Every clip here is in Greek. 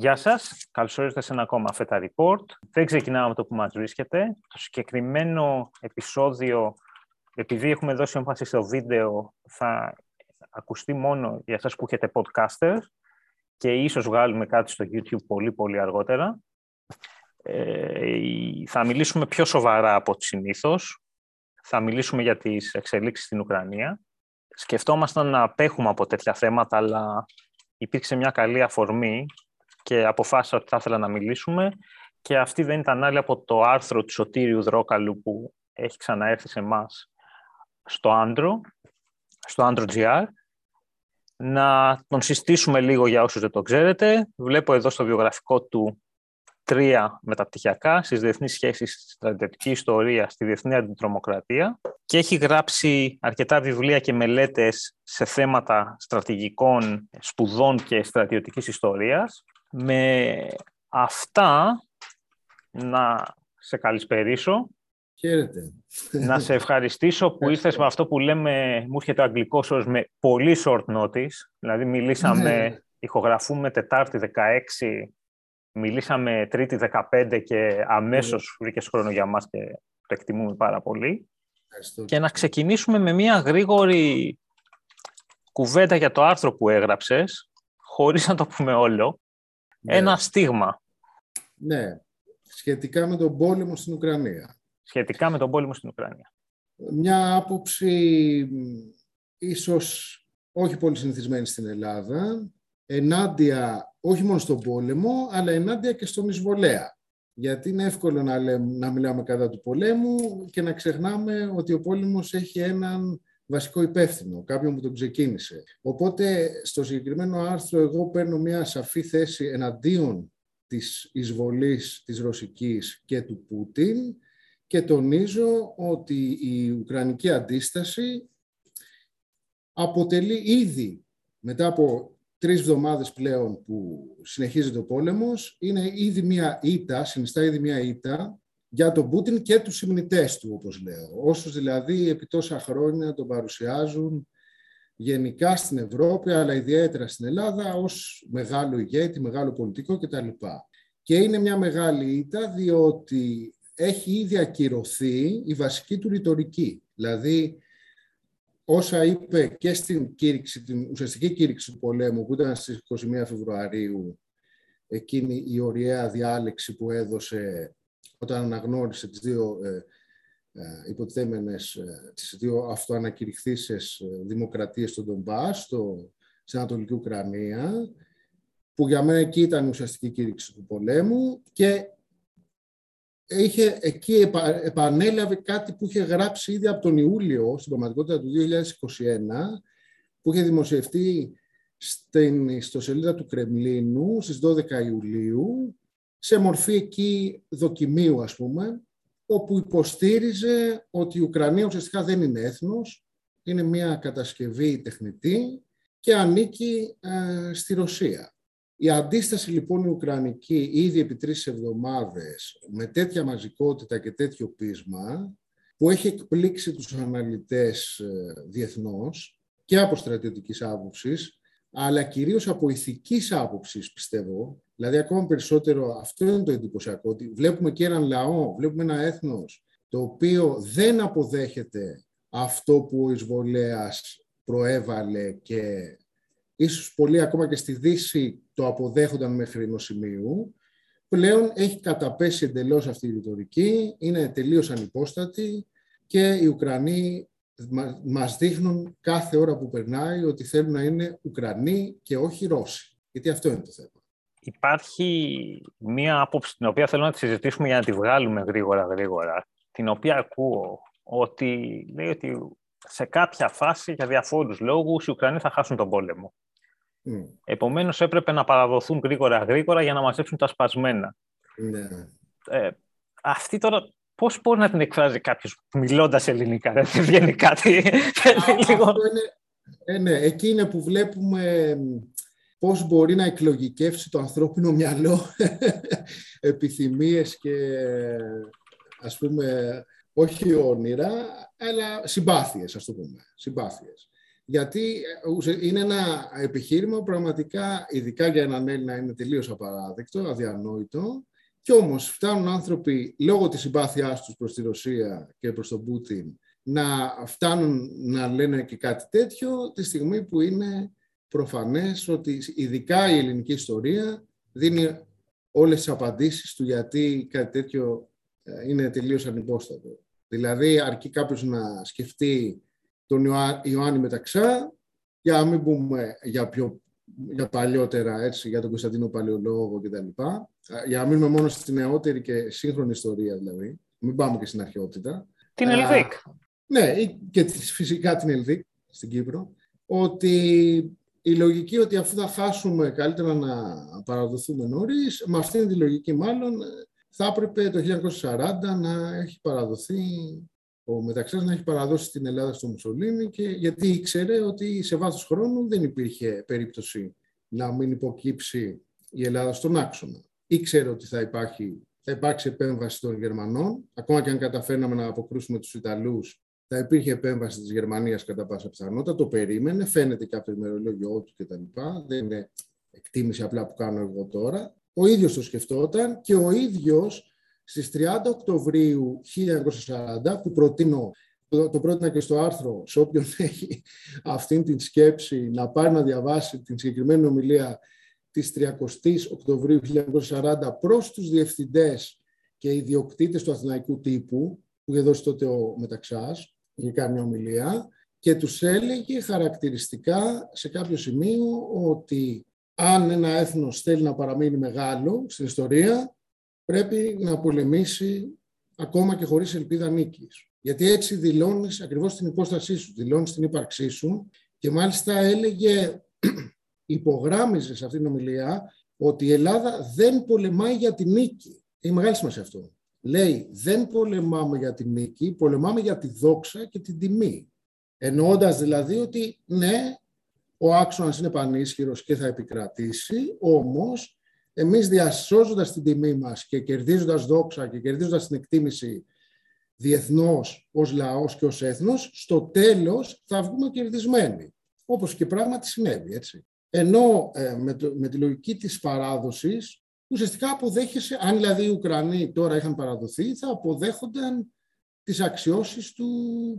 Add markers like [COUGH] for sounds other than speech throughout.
Γεια σας, καλώς ήρθατε σε ένα ακόμα Feta Report. Δεν ξεκινάμε με το που μας βρίσκεται. Το συγκεκριμένο επεισόδιο, επειδή έχουμε δώσει έμφαση στο βίντεο, θα ακουστεί μόνο για εσάς που έχετε podcasters και ίσως βγάλουμε κάτι στο YouTube πολύ πολύ αργότερα. Ε, θα μιλήσουμε πιο σοβαρά από ό,τι συνήθως. Θα μιλήσουμε για τις εξελίξεις στην Ουκρανία. Σκεφτόμασταν να απέχουμε από τέτοια θέματα, αλλά υπήρξε μια καλή αφορμή και αποφάσισα ότι θα ήθελα να μιλήσουμε και αυτή δεν ήταν άλλη από το άρθρο του Σωτήριου Δρόκαλου που έχει ξαναέρθει σε εμάς στο Άντρο, στο Άντρο GR. Να τον συστήσουμε λίγο για όσους δεν το ξέρετε. Βλέπω εδώ στο βιογραφικό του τρία μεταπτυχιακά στις διεθνείς σχέσεις, στη στρατιωτική ιστορία, στη διεθνή αντιτρομοκρατία και έχει γράψει αρκετά βιβλία και μελέτες σε θέματα στρατηγικών σπουδών και στρατιωτικής ιστορίας. Με αυτά να σε καλησπερίσω. Χαίρετε. Να σε ευχαριστήσω που ήρθες με αυτό που λέμε, μου έρχεται αγγλικός ως με πολύ short notice. Δηλαδή μιλήσαμε, ναι. ηχογραφούμε Τετάρτη 16 Μιλήσαμε Τρίτη 15 και αμέσως ναι. βρήκες χρόνο για μας και το εκτιμούμε πάρα πολύ. Και να ξεκινήσουμε με μια γρήγορη κουβέντα για το άρθρο που έγραψες, χωρίς να το πούμε όλο. Ναι. Ένα στίγμα. Ναι, σχετικά με τον πόλεμο στην Ουκρανία. Σχετικά με τον πόλεμο στην Ουκρανία. Μια άποψη ίσως όχι πολύ συνηθισμένη στην Ελλάδα, ενάντια όχι μόνο στον πόλεμο, αλλά ενάντια και στον εισβολέα. Γιατί είναι εύκολο να, λέμε, να μιλάμε κατά του πολέμου και να ξεχνάμε ότι ο πόλεμος έχει έναν βασικό υπεύθυνο, κάποιον που τον ξεκίνησε. Οπότε, στο συγκεκριμένο άρθρο, εγώ παίρνω μια σαφή θέση εναντίον της εισβολής της Ρωσικής και του Πούτιν και τονίζω ότι η Ουκρανική αντίσταση αποτελεί ήδη μετά από τρεις εβδομάδες πλέον που συνεχίζεται ο πόλεμος, είναι ήδη μια ήττα, συνιστά ήδη μια ήττα για τον Πούτιν και τους συμνητές του, όπως λέω. Όσους δηλαδή επί τόσα χρόνια τον παρουσιάζουν γενικά στην Ευρώπη, αλλά ιδιαίτερα στην Ελλάδα, ως μεγάλο ηγέτη, μεγάλο πολιτικό κτλ. Και είναι μια μεγάλη ήττα, διότι έχει ήδη ακυρωθεί η βασική του ρητορική. Δηλαδή, όσα είπε και στην κήρυξη, την ουσιαστική κήρυξη του πολέμου που ήταν στις 21 Φεβρουαρίου εκείνη η ωριαία διάλεξη που έδωσε όταν αναγνώρισε τις δύο ε, ε, υποτιθέμενες, ε, τις δύο αυτοανακηρυχθήσεις ε, δημοκρατίες στον Ντομπάς, στο, στην Ανατολική Ουκρανία, που για μένα εκεί ήταν η ουσιαστική κήρυξη του πολέμου και είχε, εκεί επανέλαβε κάτι που είχε γράψει ήδη από τον Ιούλιο, στην πραγματικότητα του 2021, που είχε δημοσιευτεί στην ιστοσελίδα του Κρεμλίνου στις 12 Ιουλίου, σε μορφή εκεί δοκιμίου, ας πούμε, όπου υποστήριζε ότι η Ουκρανία ουσιαστικά δεν είναι έθνος, είναι μια κατασκευή τεχνητή και ανήκει ε, στη Ρωσία. Η αντίσταση λοιπόν η Ουκρανική ήδη επί τρεις εβδομάδες με τέτοια μαζικότητα και τέτοιο πείσμα που έχει εκπλήξει τους αναλυτές ε, διεθνώς και από στρατιωτικής άποψης αλλά κυρίως από ηθικής άποψης πιστεύω. Δηλαδή ακόμα περισσότερο αυτό είναι το εντυπωσιακό ότι βλέπουμε και έναν λαό, βλέπουμε ένα έθνος το οποίο δεν αποδέχεται αυτό που ο εισβολέας προέβαλε και ίσως πολλοί ακόμα και στη Δύση το αποδέχονταν μέχρι ενός σημείου, πλέον έχει καταπέσει εντελώς αυτή η ρητορική, είναι τελείως ανυπόστατη και οι Ουκρανοί μας δείχνουν κάθε ώρα που περνάει ότι θέλουν να είναι Ουκρανοί και όχι Ρώσοι. Γιατί αυτό είναι το θέμα. Υπάρχει μία άποψη την οποία θέλω να τη συζητήσουμε για να τη βγάλουμε γρήγορα γρήγορα, την οποία ακούω ότι λέει ότι σε κάποια φάση για διαφόρους λόγους οι Ουκρανοί θα χάσουν τον πόλεμο. Mm. Επομένως έπρεπε να παραδοθούν γρήγορα γρήγορα για να μαζέψουν τα σπασμένα. Ναι. Ε, αυτή τώρα πώς μπορεί να την εκφράζει κάποιος μιλώντας ελληνικά, δεν βγαίνει κάτι. [LAUGHS] λίγο... ε, ναι, εκεί είναι που βλέπουμε πώς μπορεί να εκλογικεύσει το ανθρώπινο μυαλό [LAUGHS] επιθυμίες και ας πούμε όχι όνειρα, αλλά συμπάθειες, ας το πούμε, συμπάθειες. γιατί ε, είναι ένα επιχείρημα που πραγματικά, ειδικά για έναν Έλληνα, είναι τελείως απαράδεκτο, αδιανόητο. Κι όμως φτάνουν άνθρωποι, λόγω της συμπάθειάς τους προς τη Ρωσία και προς τον Πούτιν, να φτάνουν να λένε και κάτι τέτοιο τη στιγμή που είναι προφανές ότι ειδικά η ελληνική ιστορία δίνει όλες τις απαντήσεις του γιατί κάτι τέτοιο ε, είναι τελείως ανυπόστατο. Δηλαδή, αρκεί κάποιος να σκεφτεί τον Ιωάννη Μεταξά, για να μην πούμε για, πιο, για παλιότερα, έτσι, για τον Κωνσταντίνο Παλαιολόγο κτλ. Για να μείνουμε μόνο στη νεότερη και σύγχρονη ιστορία, δηλαδή. Μην πάμε και στην αρχαιότητα. Την Ελβίκ. Ναι, και φυσικά την Ελβίκ στην Κύπρο. Ότι η λογική ότι αφού θα χάσουμε καλύτερα να παραδοθούμε νωρίς, με αυτήν τη λογική μάλλον θα έπρεπε το 1940 να έχει παραδοθεί ο Μεταξάς να έχει παραδώσει την Ελλάδα στο Μουσολίνη και γιατί ήξερε ότι σε βάθος χρόνου δεν υπήρχε περίπτωση να μην υποκύψει η Ελλάδα στον άξονα. Ήξερε ότι θα, υπάρχει, θα υπάρξει επέμβαση των Γερμανών, ακόμα και αν καταφέρναμε να αποκρούσουμε τους Ιταλούς, θα υπήρχε επέμβαση της Γερμανίας κατά πάσα πιθανότητα, το περίμενε, φαίνεται και από το ημερολόγιο του κτλ. Δεν είναι εκτίμηση απλά που κάνω εγώ τώρα. Ο ίδιος το σκεφτόταν και ο ίδιος στις 30 Οκτωβρίου 1940, που προτείνω, το, το πρότεινα και στο άρθρο, σε όποιον [LAUGHS] έχει αυτή την σκέψη, να πάρει να διαβάσει την συγκεκριμένη ομιλία της 30 Οκτωβρίου 1940 προς τους διευθυντές και ιδιοκτήτες του Αθηναϊκού τύπου, που είχε δώσει τότε ο Μεταξάς, είχε κάνει μια ομιλία, και τους έλεγε χαρακτηριστικά σε κάποιο σημείο ότι αν ένα έθνος θέλει να παραμείνει μεγάλο στην ιστορία, πρέπει να πολεμήσει ακόμα και χωρίς ελπίδα νίκης. Γιατί έτσι δηλώνεις ακριβώς την υπόστασή σου, δηλώνεις την ύπαρξή σου και μάλιστα έλεγε, [CLEARS THROAT] υπογράμμιζε σε αυτήν την ομιλία ότι η Ελλάδα δεν πολεμάει για την νίκη. Έχει μεγάλη σημασία αυτό. Λέει, δεν πολεμάμε για την νίκη, πολεμάμε για τη δόξα και την τιμή. Εννοώντας δηλαδή ότι ναι, ο άξονας είναι πανίσχυρος και θα επικρατήσει, όμως εμείς διασώζοντας την τιμή μας και κερδίζοντας δόξα και κερδίζοντας την εκτίμηση διεθνώς ως λαός και ως έθνος, στο τέλος θα βγούμε κερδισμένοι. Όπως και πράγματι συνέβη, έτσι. Ενώ ε, με, με τη λογική της παράδοσης, ουσιαστικά αποδέχεσαι, αν δηλαδή οι Ουκρανοί τώρα είχαν παραδοθεί, θα αποδέχονταν τις αξιώσεις του,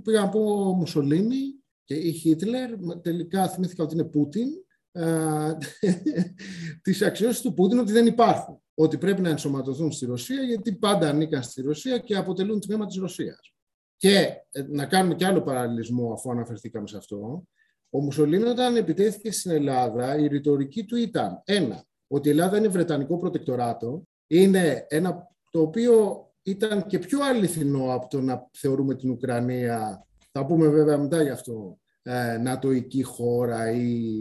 πήγα να πω, Μουσολίνη και η Χίτλερ, τελικά θυμήθηκα ότι είναι Πούτιν, [LAUGHS] τις αξιώσεις του Πούτιν ότι δεν υπάρχουν. Ότι πρέπει να ενσωματωθούν στη Ρωσία γιατί πάντα ανήκαν στη Ρωσία και αποτελούν τμήμα της Ρωσίας. Και ε, να κάνουμε και άλλο παραλληλισμό αφού αναφερθήκαμε σε αυτό. Ο Μουσολίνη όταν επιτέθηκε στην Ελλάδα η ρητορική του ήταν ένα, ότι η Ελλάδα είναι βρετανικό προτεκτοράτο, είναι ένα το οποίο ήταν και πιο αληθινό από το να θεωρούμε την Ουκρανία, θα πούμε βέβαια μετά γι' αυτό, ε, νατοική χώρα ή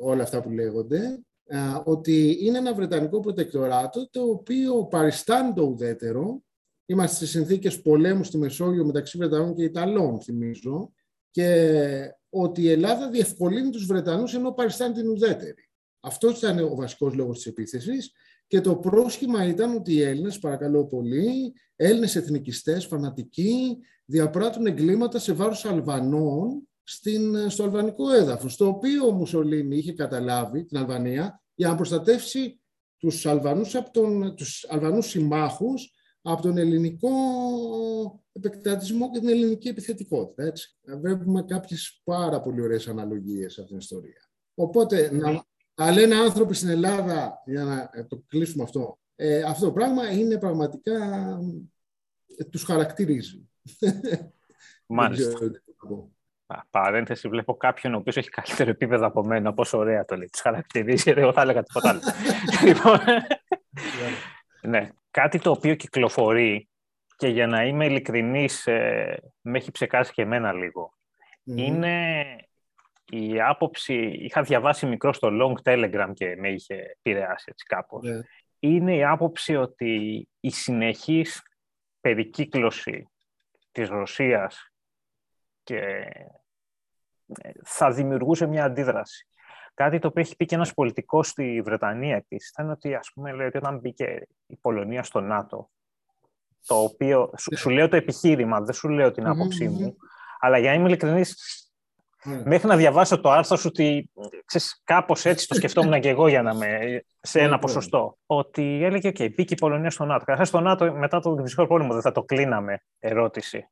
όλα αυτά που λέγονται, ε, ότι είναι ένα βρετανικό προτεκτοράτο το οποίο παριστάνει το ουδέτερο. Είμαστε σε συνθήκες πολέμου στη Μεσόγειο μεταξύ Βρετανών και Ιταλών, θυμίζω, και ότι η Ελλάδα διευκολύνει τους Βρετανούς ενώ παριστάνει την ουδέτερη. Αυτός ήταν ο βασικός λόγος της επίθεσης και το πρόσχημα ήταν ότι οι Έλληνες, παρακαλώ πολύ, Έλληνες εθνικιστές, φανατικοί, διαπράττουν εγκλήματα σε βάρος Αλβανών στην, στο αλβανικό έδαφος, το οποίο ο Μουσολίνη είχε καταλάβει, την Αλβανία, για να προστατεύσει τους Αλβανούς, από τον, τους Αλβανούς συμμάχους από τον ελληνικό επεκτατισμό και την ελληνική επιθετικότητα. Έτσι. Βλέπουμε κάποιες πάρα πολύ ωραίες αναλογίες σε αυτήν την ιστορία. Οπότε, να, να λένε άνθρωποι στην Ελλάδα, για να το κλείσουμε αυτό, ε, αυτό το πράγμα είναι πραγματικά, ε, τους χαρακτηρίζει. Μάλιστα παρένθεση, βλέπω κάποιον ο οποίος έχει καλύτερο επίπεδο από μένα. Πόσο ωραία το λέει. Τους χαρακτηρίζει, εγώ θα έλεγα τίποτα άλλο. [LAUGHS] λοιπόν, ναι, κάτι το οποίο κυκλοφορεί και για να είμαι ειλικρινής, ε, με έχει ψεκάσει και εμένα Είναι η άποψη, είχα διαβάσει μικρό στο Long Telegram και με είχε επηρεάσει έτσι κάπως. Ναι. Είναι η άποψη ότι η συνεχής περικύκλωση της Ρωσίας και ε, θα δημιουργούσε μια αντίδραση. Κάτι το οποίο έχει πει και ένας πολιτικός στη Βρετανία επίσης, ήταν ότι, ας πούμε, λέει ότι όταν μπήκε η Πολωνία στο ΝΑΤΟ, το οποίο, σου, λέω το επιχείρημα, δεν σου λέω την άποψή μου, αλλά για να είμαι ειλικρινής, Μέχρι να διαβάσω το άρθρο σου ότι ξέρεις, κάπως έτσι το σκεφτόμουν και εγώ για να με σε ένα ποσοστό. Ότι έλεγε, OK, μπήκε η Πολωνία στο ΝΑΤΟ. Καταρχάς, στο ΝΑΤΟ μετά τον Δυτικό Πόλεμο δεν θα το κλείναμε. Ερώτηση.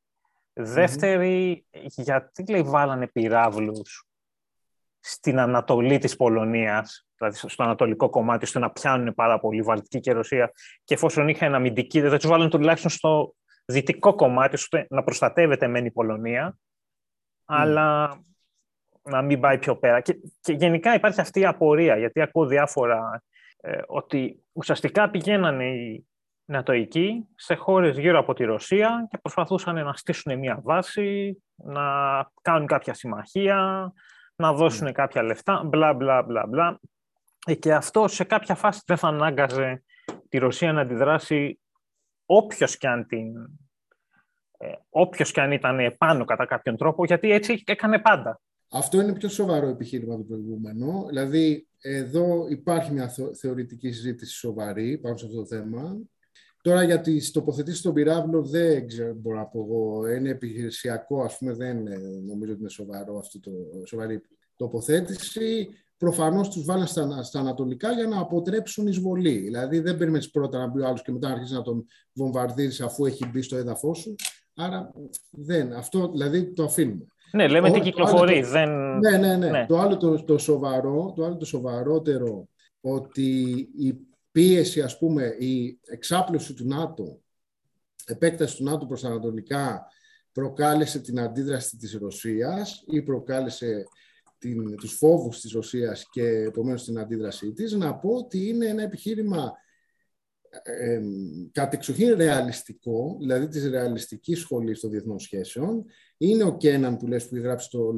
Δεύτερη, γιατί λέει βάλανε πυράβλους στην Ανατολή της Πολωνίας, δηλαδή στο ανατολικό κομμάτι, ώστε να πιάνουν πάρα πολύ Βαλτική και Ρωσία και εφόσον είχαν αμυντική, δεν θα τους βάλουν τουλάχιστον στο δυτικό κομμάτι, ώστε να προστατεύεται μεν η Πολωνία, αλλά να μην πάει πιο πέρα. Και, και γενικά υπάρχει αυτή η απορία, γιατί ακούω διάφορα ε, ότι ουσιαστικά πηγαίνανε οι Νατοικοί σε χώρες γύρω από τη Ρωσία και προσπαθούσαν να στήσουν μια βάση, να κάνουν κάποια συμμαχία, να δώσουν mm. κάποια λεφτά, μπλα μπλα μπλα μπλα. Ε, και αυτό σε κάποια φάση δεν θα ανάγκαζε τη Ρωσία να αντιδράσει όποιος και αν την... Ε, όποιος και αν ήταν πάνω κατά κάποιον τρόπο, γιατί έτσι έκανε πάντα. Αυτό είναι πιο σοβαρό επιχείρημα το προηγούμενο. Δηλαδή, εδώ υπάρχει μια θεωρητική συζήτηση σοβαρή πάνω σε αυτό το θέμα. Τώρα για τις τοποθετήσεις στον πυράβλο δεν ξέρω, μπορώ να πω εγώ. Είναι επιχειρησιακό, ας πούμε, δεν νομίζω ότι είναι σοβαρό αυτό το σοβαρή τοποθέτηση. Προφανώς τους βάλαν στα, στα ανατολικά για να αποτρέψουν εισβολή. Δηλαδή δεν περιμένεις πρώτα να μπει ο άλλος και μετά να αρχίσει να τον βομβαρδίζεις αφού έχει μπει στο έδαφος σου. Άρα δεν. Αυτό δηλαδή το αφήνουμε. Ναι, λέμε τι κυκλοφορεί. Το, δεν... Ναι, ναι, ναι. ναι. Το άλλο το, το, σοβαρό, το άλλο το σοβαρότερο ότι η πίεση, ας πούμε, η εξάπλωση του ΝΑΤΟ, επέκταση του ΝΑΤΟ προς τα Ανατολικά προκάλεσε την αντίδραση της Ρωσίας ή προκάλεσε την, τους φόβους της Ρωσίας και επομένως την αντίδρασή της, να πω ότι είναι ένα επιχείρημα ε, κατεξοχήν ρεαλιστικό, δηλαδή της ρεαλιστικής σχολής των διεθνών σχέσεων. Είναι ο Κέναν που λες που έχει γράψει το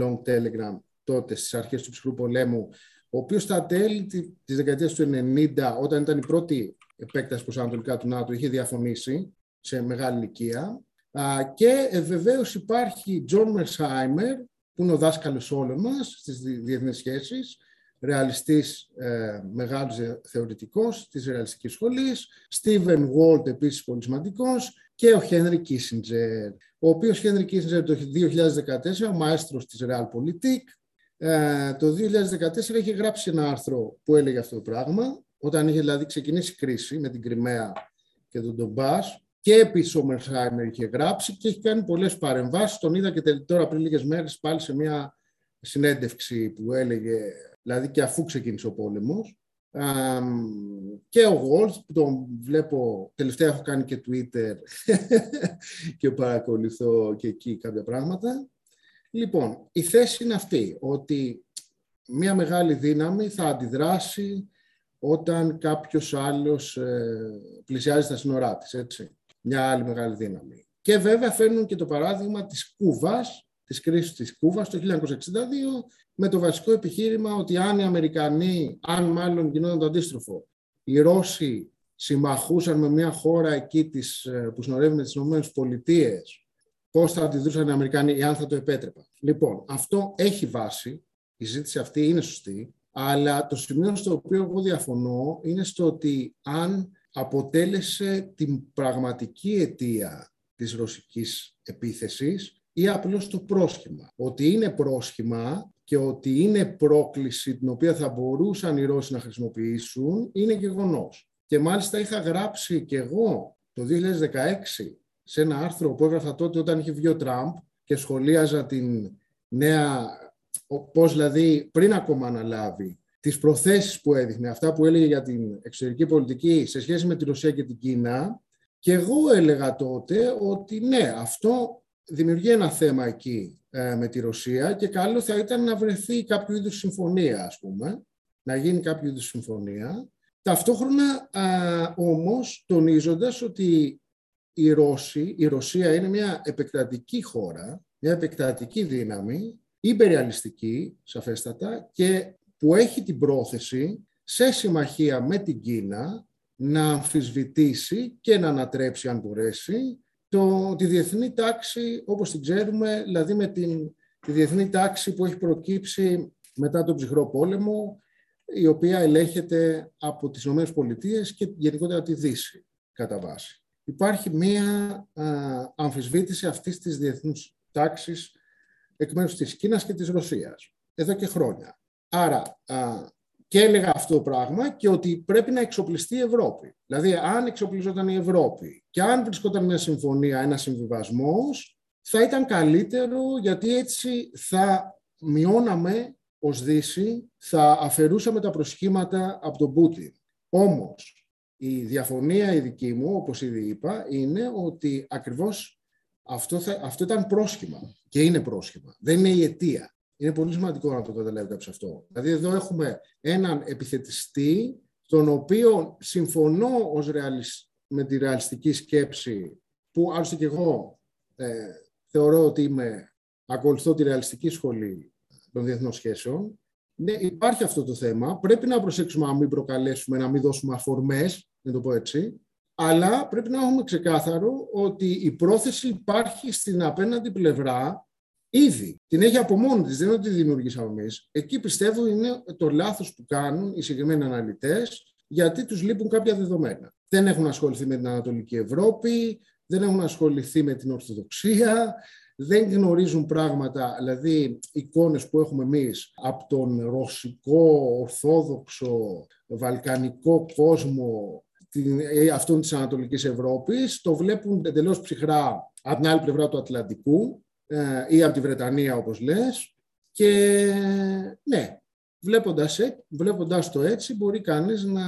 Long Telegram τότε στις αρχές του ψυχρού πολέμου ο οποίος στα τέλη της δεκαετίας του 90, όταν ήταν η πρώτη επέκταση προς ανατολικά του ΝΑΤΟ, είχε διαφωνήσει σε μεγάλη ηλικία. Και ε, βεβαίως υπάρχει Τζον Μερσάιμερ, που είναι ο δάσκαλος όλων μας στις διεθνείς σχέσεις, ρεαλιστής ε, μεγάλος θεωρητικός της ρεαλιστικής σχολής, Στίβεν Βόλτ επίσης πολύ σημαντικός και ο Χένρι Κίσιντζερ, ο οποίος Χένρι Κίσιντζερ το 2014, ο μαέστρος της Realpolitik, ε, το 2014 είχε γράψει ένα άρθρο που έλεγε αυτό το πράγμα, όταν είχε δηλαδή ξεκινήσει η κρίση με την Κρυμαία και τον Ντομπάς, και επίση ο Μερσάιμερ είχε γράψει και έχει κάνει πολλές παρεμβάσεις. Τον είδα και τώρα πριν λίγες μέρες πάλι σε μια συνέντευξη που έλεγε, δηλαδή και αφού ξεκίνησε ο πόλεμος. και ο Γόλτ που τον βλέπω, τελευταία έχω κάνει και Twitter [LAUGHS] και παρακολουθώ και εκεί κάποια πράγματα. Λοιπόν, η θέση είναι αυτή, ότι μια μεγάλη δύναμη θα αντιδράσει όταν κάποιος άλλος ε, πλησιάζει στα σύνορά της, έτσι. Μια άλλη μεγάλη δύναμη. Και βέβαια φέρνουν και το παράδειγμα της Κούβας, της κρίσης της Κούβας το 1962, με το βασικό επιχείρημα ότι αν οι Αμερικανοί, αν μάλλον γινόταν το αντίστροφο, οι Ρώσοι συμμαχούσαν με μια χώρα εκεί της, ε, που συνορεύει με τις ΗΠΑ Πώς θα αντιδρούσαν οι Αμερικάνοι αν θα το επέτρεπαν. Λοιπόν, αυτό έχει βάση, η ζήτηση αυτή είναι σωστή, αλλά το σημείο στο οποίο εγώ διαφωνώ είναι στο ότι αν αποτέλεσε την πραγματική αιτία της ρωσικής επίθεσης ή απλώς το πρόσχημα. Ότι είναι πρόσχημα και ότι είναι πρόκληση την οποία θα μπορούσαν οι Ρώσοι να χρησιμοποιήσουν είναι γεγονός. Και μάλιστα είχα γράψει και εγώ το 2016 σε ένα άρθρο που έγραφα τότε όταν είχε βγει ο Τραμπ και σχολίαζα την νέα, πώς δηλαδή πριν ακόμα αναλάβει, τις προθέσεις που έδειχνε, αυτά που έλεγε για την εξωτερική πολιτική σε σχέση με τη Ρωσία και την Κίνα. Και εγώ έλεγα τότε ότι ναι, αυτό δημιουργεί ένα θέμα εκεί ε, με τη Ρωσία και καλό θα ήταν να βρεθεί κάποιο είδους συμφωνία, ας πούμε, να γίνει κάποιο είδους συμφωνία. Ταυτόχρονα α, όμως τονίζοντας ότι η, Ρώση, η Ρωσία είναι μια επεκτατική χώρα, μια επεκτατική δύναμη, υπεριαλιστική, σαφέστατα, και που έχει την πρόθεση σε συμμαχία με την Κίνα να αμφισβητήσει και να ανατρέψει, αν μπορέσει, το, τη διεθνή τάξη, όπως την ξέρουμε, δηλαδή με την, τη διεθνή τάξη που έχει προκύψει μετά τον ψυχρό πόλεμο, η οποία ελέγχεται από τις ΗΠΑ και γενικότερα τη Δύση, κατά βάση υπάρχει μία αμφισβήτηση αυτής της διεθνούς τάξης εκ μέρους της Κίνας και της Ρωσίας, εδώ και χρόνια. Άρα, και έλεγα αυτό το πράγμα και ότι πρέπει να εξοπλιστεί η Ευρώπη. Δηλαδή, αν εξοπλιζόταν η Ευρώπη και αν βρισκόταν μια συμφωνία, ένας συμβιβασμός, θα ήταν καλύτερο γιατί έτσι θα μειώναμε ως Δύση, θα αφαιρούσαμε τα προσχήματα από τον Πούτιν. Όμως, η διαφωνία η δική μου, όπως ήδη είπα, είναι ότι ακριβώς αυτό, θα, αυτό ήταν πρόσχημα και είναι πρόσχημα. Δεν είναι η αιτία. Είναι πολύ σημαντικό να το καταλάβετε σε αυτό. Δηλαδή εδώ έχουμε έναν επιθετιστή, τον οποίο συμφωνώ ως με τη ρεαλιστική σκέψη, που άλλωστε και εγώ ε, θεωρώ ότι είμαι, ακολουθώ τη ρεαλιστική σχολή των διεθνών σχέσεων. Ναι, υπάρχει αυτό το θέμα. Πρέπει να προσέξουμε να μην προκαλέσουμε, να μην δώσουμε αφορμές, να το πω έτσι. Αλλά πρέπει να έχουμε ξεκάθαρο ότι η πρόθεση υπάρχει στην απέναντι πλευρά ήδη. Την έχει από μόνη της, δεν είναι ότι τη δημιουργήσαμε εμείς. Εκεί πιστεύω είναι το λάθος που κάνουν οι συγκεκριμένοι αναλυτές, γιατί τους λείπουν κάποια δεδομένα. Δεν έχουν ασχοληθεί με την Ανατολική Ευρώπη, δεν έχουν ασχοληθεί με την Ορθοδοξία, δεν γνωρίζουν πράγματα, δηλαδή εικόνες που έχουμε εμείς από τον ρωσικό, ορθόδοξο, βαλκανικό κόσμο την, ε, αυτών της Ανατολικής Ευρώπης, το βλέπουν εντελώς ψυχρά από την άλλη πλευρά του Ατλαντικού ε, ή από τη Βρετανία όπως λες. Και ναι, βλέποντας, ε, βλέποντας το έτσι μπορεί κανείς να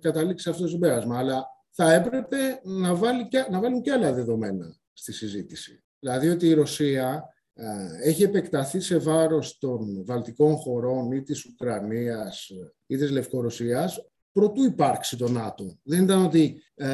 καταλήξει αυτό το συμπέρασμα. Αλλά θα έπρεπε να, βάλει και, να βάλουν και άλλα δεδομένα στη συζήτηση. Δηλαδή ότι η Ρωσία έχει επεκταθεί σε βάρος των βαλτικών χωρών ή της Ουκρανίας ή της Λευκορωσίας προτού υπάρξει το ΝΑΤΟ. Δεν ήταν ότι ε,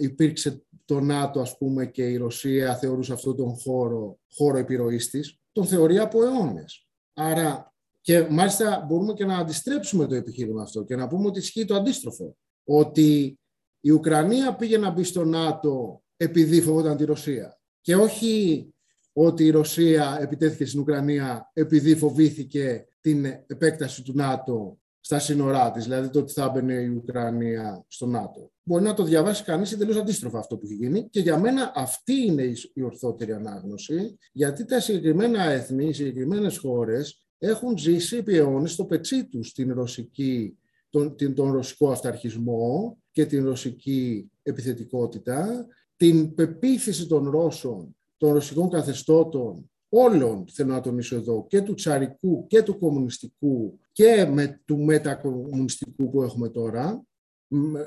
υπήρξε το ΝΑΤΟ, ας πούμε, και η Ρωσία θεωρούσε αυτόν τον χώρο, χώρο επιρροής της. Τον θεωρεί από αιώνες. Άρα, και μάλιστα μπορούμε και να αντιστρέψουμε το επιχείρημα αυτό και να πούμε ότι ισχύει το αντίστροφο. Ότι η Ουκρανία πήγε να μπει στο ΝΑΤΟ επειδή φοβόταν τη Ρωσία. Και όχι ότι η Ρωσία επιτέθηκε στην Ουκρανία επειδή φοβήθηκε την επέκταση του ΝΑΤΟ στα σύνορά της, δηλαδή το ότι θα έμπαινε η Ουκρανία στο ΝΑΤΟ. Μπορεί να το διαβάσει κανείς εντελώ αντίστροφα αυτό που έχει γίνει και για μένα αυτή είναι η ορθότερη ανάγνωση, γιατί τα συγκεκριμένα έθνη, οι συγκεκριμένες χώρες έχουν ζήσει επί αιώνες στο πετσί τους την ρωσική, τον, την, τον ρωσικό αυταρχισμό και την ρωσική επιθετικότητα, την πεποίθηση των Ρώσων, των ρωσικών καθεστώτων όλων, θέλω να τονίσω εδώ, και του τσαρικού και του κομμουνιστικού και με, του μετακομμουνιστικού που έχουμε τώρα,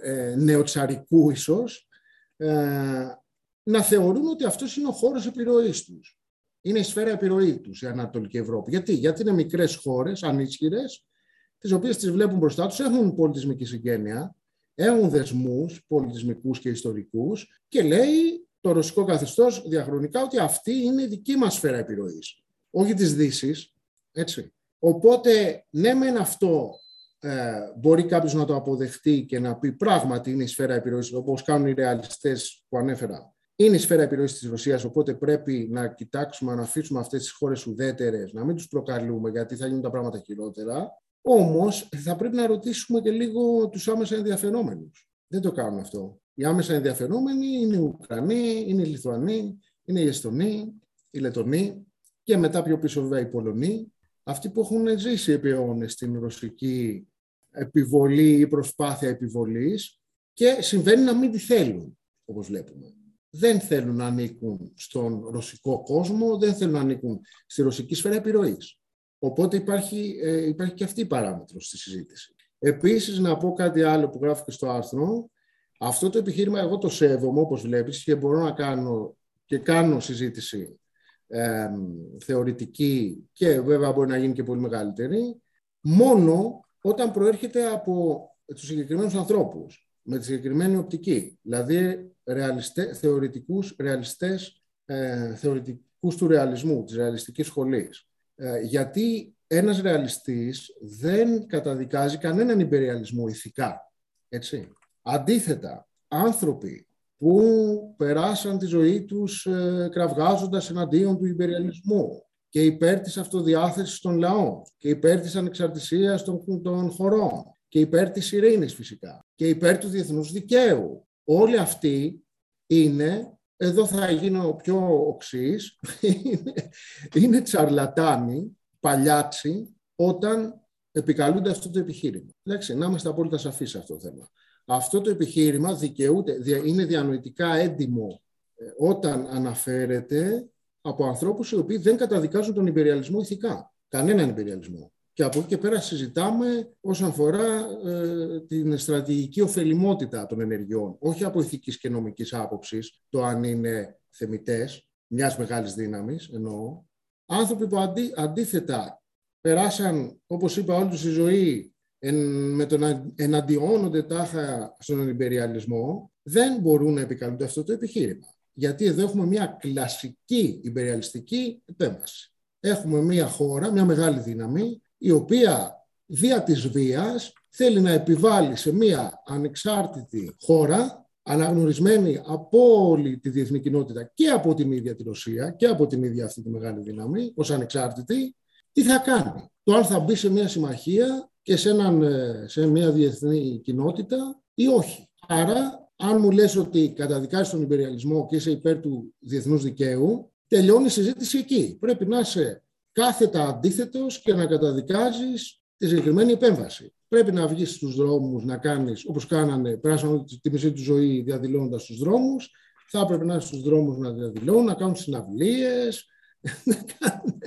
ε, νεοτσαρικού ίσως, ε, να θεωρούν ότι αυτός είναι ο χώρος επιρροής τους. Είναι η σφαίρα επιρροή τους η Ανατολική Ευρώπη. Γιατί, Γιατί είναι μικρές χώρες, ανίσχυρες, τις οποίες τις βλέπουν μπροστά τους, έχουν πολιτισμική συγγένεια, έχουν δεσμούς πολιτισμικούς και ιστορικούς και λέει το ρωσικό καθεστώς διαχρονικά ότι αυτή είναι η δική μας σφαίρα επιρροής. Όχι της Δύσης. Έτσι. Οπότε, ναι, μεν αυτό ε, μπορεί κάποιος να το αποδεχτεί και να πει πράγματι είναι η σφαίρα επιρροής, όπως κάνουν οι ρεαλιστές που ανέφερα. Είναι η σφαίρα επιρροής της Ρωσίας, οπότε πρέπει να κοιτάξουμε, να αφήσουμε αυτές τις χώρες ουδέτερες, να μην τους προκαλούμε, γιατί θα γίνουν τα πράγματα χειρότερα. Όμως, θα πρέπει να ρωτήσουμε και λίγο τους άμεσα ενδιαφερόμενους. Δεν το κάνουν αυτό. Οι άμεσα ενδιαφερόμενοι είναι οι Ουκρανοί, είναι οι Λιθουανοί, είναι οι Εστονοί, οι Λετονοί και μετά πιο πίσω βέβαια οι Πολωνοί. Αυτοί που έχουν ζήσει επί αιώνες στην ρωσική επιβολή ή προσπάθεια επιβολής και συμβαίνει να μην τη θέλουν, όπως βλέπουμε. Δεν θέλουν να ανήκουν στον ρωσικό κόσμο, δεν θέλουν να ανήκουν στη ρωσική σφαίρα επιρροής. Οπότε υπάρχει, ε, υπάρχει και αυτή η παράμετρο στη συζήτηση. Επίσης, να πω κάτι άλλο που γράφει και στο άρθρο, αυτό το επιχείρημα εγώ το σέβομαι όπως βλέπεις και μπορώ να κάνω και κάνω συζήτηση ε, θεωρητική και βέβαια μπορεί να γίνει και πολύ μεγαλύτερη μόνο όταν προέρχεται από τους συγκεκριμένους ανθρώπους με τη συγκεκριμένη οπτική. Δηλαδή ρεαλιστέ, θεωρητικούς ρεαλιστές ε, θεωρητικούς του ρεαλισμού της ρεαλιστικής σχολής. Ε, γιατί ένας ρεαλιστής δεν καταδικάζει κανέναν υπεριαλισμό ηθικά έτσι Αντίθετα, άνθρωποι που περάσαν τη ζωή τους ε, κραυγάζοντας εναντίον του υπεριαλισμού και υπέρ της αυτοδιάθεσης των λαών και υπέρ της ανεξαρτησίας των, των χωρών και υπέρ της ειρήνης φυσικά και υπέρ του διεθνούς δικαίου. Όλοι αυτοί είναι εδώ θα γίνω πιο οξύς, [LAUGHS] είναι, είναι τσαρλατάνοι, παλιάτσι, όταν επικαλούνται αυτό το επιχείρημα. Εντάξει, να είμαστε απόλυτα σαφείς σε αυτό το θέμα. Αυτό το επιχείρημα δικαιούται, είναι διανοητικά έντιμο ε, όταν αναφέρεται από ανθρώπους οι οποίοι δεν καταδικάζουν τον υπεριαλισμό ηθικά. Κανέναν υπεριαλισμό. Και από εκεί και πέρα συζητάμε όσον αφορά ε, την στρατηγική ωφελημότητα των ενεργειών. Όχι από ηθικής και νομικής άποψης, το αν είναι θεμητές, μιας μεγάλης δύναμης εννοώ. Άνθρωποι που αντί, αντίθετα περάσαν, όπως είπα, όλη τους τη ζωή εν, με το να εναντιώνονται τάχα στον υπεριαλισμό, δεν μπορούν να επικαλούνται αυτό το επιχείρημα. Γιατί εδώ έχουμε μια κλασική υπεριαλιστική επέμβαση. Έχουμε μια χώρα, μια μεγάλη δύναμη, η οποία δια της βίας θέλει να επιβάλλει σε μια ανεξάρτητη χώρα αναγνωρισμένη από όλη τη διεθνή κοινότητα και από την ίδια τη Ρωσία και από την ίδια αυτή τη μεγάλη δύναμη ως ανεξάρτητη, τι θα κάνει; Το αν θα μπει σε μια συμμαχία και σε, έναν, ε, σε μια διεθνή κοινότητα ή όχι. Άρα, αν μου λες ότι καταδικάζεις τον υπεριαλισμό και είσαι υπέρ του διεθνούς δικαίου, τελειώνει η συζήτηση εκεί. Πρέπει να είσαι κάθετα αντίθετος και να καταδικάζεις τη συγκεκριμένη επέμβαση. Πρέπει να βγεις στους δρόμους να κάνεις, όπως κάνανε, περάσαν τη μισή του ζωή διαδηλώνοντας στους δρόμους, θα έπρεπε να είναι στους δρόμους να διαδηλώνουν, να κάνουν συναυλίες, [LAUGHS] να κάνουν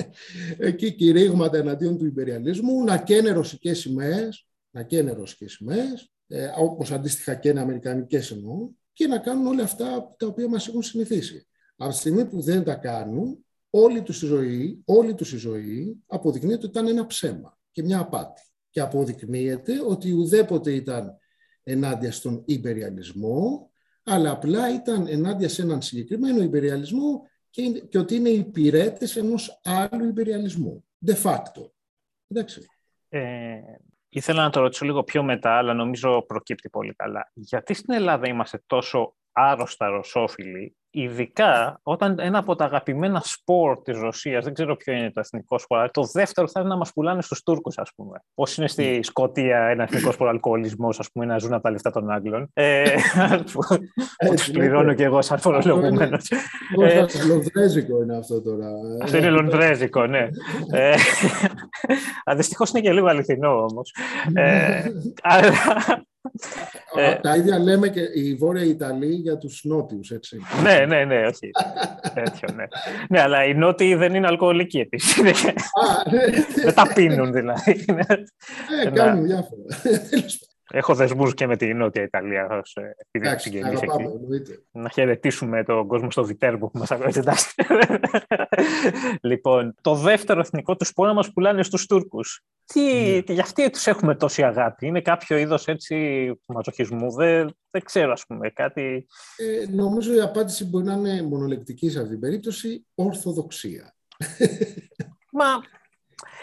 εκεί κηρύγματα εναντίον του υπεριαλισμού, να καίνε ρωσικές σημαίες, να καίνε ρωσικές σημαίες, ε, όπως αντίστοιχα καίνε αμερικανικές εννοώ, και να κάνουν όλα αυτά τα οποία μας έχουν συνηθίσει. Από τη στιγμή που δεν τα κάνουν, όλη τους η ζωή, όλη τους η ζωή αποδεικνύεται ότι ήταν ένα ψέμα και μια απάτη. Και αποδεικνύεται ότι ουδέποτε ήταν ενάντια στον υπεριαλισμό, αλλά απλά ήταν ενάντια σε έναν συγκεκριμένο υπεριαλισμό και, και ότι είναι υπηρέτες ενός άλλου υπεριαλισμού. De facto. Εντάξει. Ε, ήθελα να το ρωτήσω λίγο πιο μετά, αλλά νομίζω προκύπτει πολύ καλά. Γιατί στην Ελλάδα είμαστε τόσο άρρωστα ρωσόφιλοι Ειδικά όταν ένα από τα αγαπημένα σπορ της Ρωσίας, δεν ξέρω ποιο είναι το εθνικό σπορ, αλλά το δεύτερο θα είναι να μας πουλάνε στους Τούρκους, ας πούμε. Πώς είναι στη ναι. Σκωτία ένα εθνικό σπορ αλκοολισμός, ας πούμε, να ζουν από τα λεφτά των Άγγλων. Ε, τους πληρώνω κι εγώ σαν φορολογούμενος. Ε, λονδρέζικο είναι αυτό τώρα. Αυτό είναι λονδρέζικο, ναι. ε, Δυστυχώς είναι και λίγο αληθινό όμως. Ε, [LAUGHS] αλλά ε, τα ίδια λέμε και οι Βόρεια Ιταλοί για τους Νότιους, έτσι. ναι, ναι, ναι, όχι. Τέτοιο, ναι. ναι, αλλά οι Νότιοι δεν είναι αλκοολικοί επίσης. Ναι. δεν τα πίνουν δηλαδή. Ε, κάνουν διάφορα. Έχω δεσμούς και με τη Νότια Ιταλία ως ε, επειδή συγγενείς εκεί. Να χαιρετήσουμε τον κόσμο στο Βιτέρμπο που μας ακούει. [LAUGHS] λοιπόν, το δεύτερο εθνικό τους σπόρα μας πουλάνε στους Τούρκους. Τι, ναι. για αυτοί τους έχουμε τόση αγάπη. Είναι κάποιο είδος έτσι μαζοχισμού. Δεν, δεν ξέρω, ας πούμε, κάτι. Ε, νομίζω η απάντηση μπορεί να είναι μονολεκτική σε αυτήν την περίπτωση. Ορθοδοξία. Μα.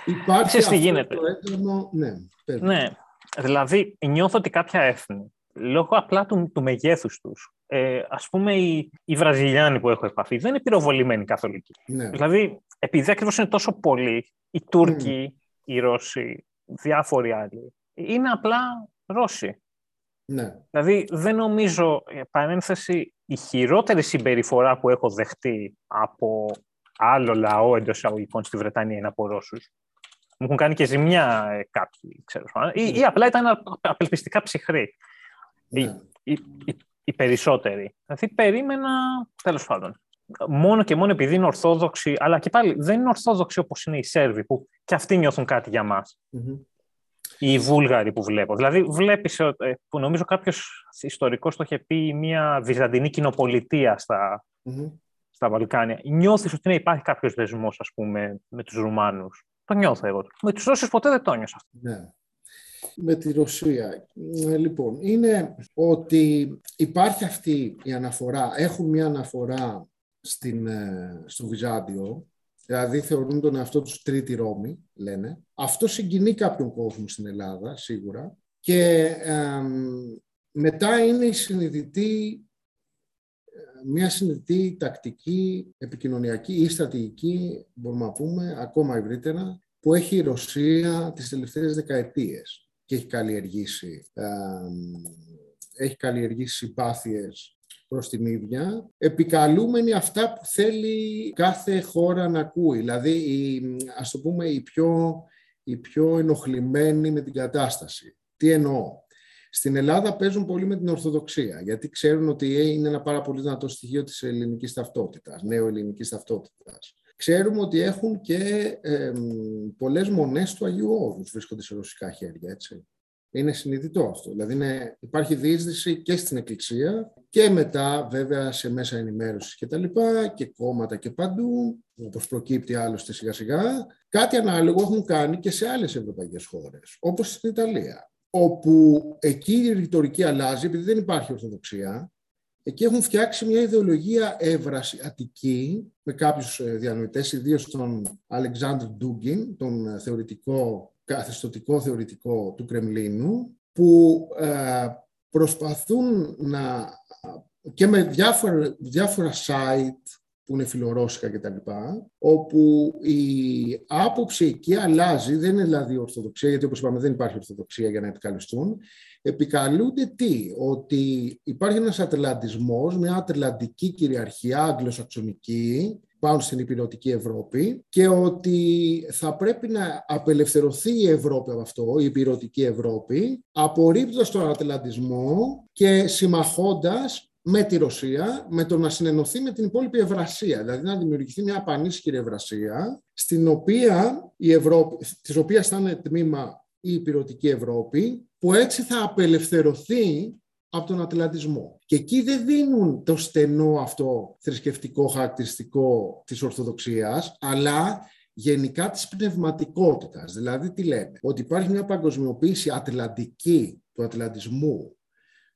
Υπάρχει αυτό γίνεται. το έντονο. Ναι, ναι. Δηλαδή, νιώθω ότι κάποια έθνη, λόγω απλά του, του μεγέθους τους, ε, ας πούμε οι, οι Βραζιλιάνοι που έχω επαφή, δεν είναι πυροβολημένοι καθολικοί. Ναι. Δηλαδή, επειδή ακριβώς είναι τόσο πολλοί, οι Τούρκοι, οι Ρώσοι, διάφοροι άλλοι, είναι απλά Ρώσοι. Ναι. Δηλαδή, δεν νομίζω, παρένθεση, η χειρότερη συμπεριφορά που έχω δεχτεί από άλλο λαό εντός εισαγωγικών στη Βρετανία είναι από Ρώσους μου έχουν κάνει και ζημιά ε, κάποιοι, ξέρω. Ή, ή απλά ήταν απελπιστικά ψυχροί. Οι, ναι. οι, οι, οι, περισσότεροι. Δηλαδή περίμενα, τέλος πάντων, μόνο και μόνο επειδή είναι Ορθόδοξοι, αλλά και πάλι δεν είναι Ορθόδοξοι όπως είναι οι Σέρβοι, που και αυτοί νιώθουν κάτι για μας. Mm-hmm. Οι Βούλγαροι που βλέπω. Δηλαδή, βλέπεις, ε, που νομίζω κάποιος ιστορικός το είχε πει, μια βυζαντινή κοινοπολιτεία στα, mm-hmm. στα Βαλκάνια. Νιώθεις ότι ναι, υπάρχει κάποιος δεσμός, ας πούμε, με τους Ρουμάνους. Το νιώθω εγώ. Με τους Ρώσους ποτέ δεν το νιώσα. Ναι. Με τη Ρωσία. Ε, λοιπόν, είναι ότι υπάρχει αυτή η αναφορά. Έχουν μια αναφορά στην, ε, στο Βυζάντιο, δηλαδή θεωρούν τον εαυτό τους τρίτη Ρώμη, λένε. Αυτό συγκινεί κάποιον κόσμο στην Ελλάδα, σίγουρα. Και μετά είναι η συνειδητή μια συνειδητή τακτική, επικοινωνιακή ή στρατηγική, μπορούμε να πούμε, ακόμα ευρύτερα, που έχει η Ρωσία τις τελευταίες δεκαετίες και έχει καλλιεργήσει, ε, έχει καλλιεργήσει συμπάθειες προς την ίδια, επικαλούμενη αυτά που θέλει κάθε χώρα να ακούει. Δηλαδή, η, ας το πούμε, η πιο, η πιο ενοχλημένη με την κατάσταση. Τι εννοώ; Στην Ελλάδα παίζουν πολύ με την Ορθοδοξία, γιατί ξέρουν ότι είναι ένα πάρα πολύ δυνατό στοιχείο της ελληνικής ταυτότητας, νέο ελληνικής ταυτότητας. Ξέρουμε ότι έχουν και ε, πολλές μονές του Αγίου Όρους βρίσκονται σε ρωσικά χέρια, έτσι. Είναι συνειδητό αυτό. Δηλαδή είναι, υπάρχει διείσδυση και στην Εκκλησία και μετά βέβαια σε μέσα ενημέρωσης και τα λοιπά και κόμματα και παντού, όπως προκύπτει άλλωστε σιγά σιγά. Κάτι ανάλογο έχουν κάνει και σε άλλες ευρωπαϊκές χώρες, όπως στην Ιταλία, όπου εκεί η ρητορική αλλάζει επειδή δεν υπάρχει ορθοδοξία Εκεί έχουν φτιάξει μια ιδεολογία ευρασιατική με κάποιους ε, διανοητές, ιδίως τον Αλεξάνδρ Ντούγκιν, τον ε, θεωρητικό, καθεστωτικό θεωρητικό του Κρεμλίνου, που ε, προσπαθούν να και με διάφορα, διάφορα site που είναι φιλορώσικα κτλ. Όπου η άποψη εκεί αλλάζει, δεν είναι δηλαδή ορθοδοξία, γιατί όπως είπαμε δεν υπάρχει ορθοδοξία για να επικαλεστούν. Επικαλούνται τι, ότι υπάρχει ένας ατελαντισμός, μια ατελαντική κυριαρχία αγγλοσαξονική, πάνω στην υπηρετική Ευρώπη και ότι θα πρέπει να απελευθερωθεί η Ευρώπη από αυτό, η υπηρετική Ευρώπη, απορρίπτοντας τον ατελαντισμό και συμμαχώντας με τη Ρωσία, με το να συνενωθεί με την υπόλοιπη Ευρασία. Δηλαδή να δημιουργηθεί μια πανίσχυρη Ευρασία, στην οποία η Ευρώπη, της οποίας θα είναι τμήμα η υπηρετική Ευρώπη, που έτσι θα απελευθερωθεί από τον ατλαντισμό. Και εκεί δεν δίνουν το στενό αυτό θρησκευτικό χαρακτηριστικό της Ορθοδοξίας, αλλά γενικά της πνευματικότητας. Δηλαδή τι λέμε, ότι υπάρχει μια παγκοσμιοποίηση ατλαντική του ατλαντισμού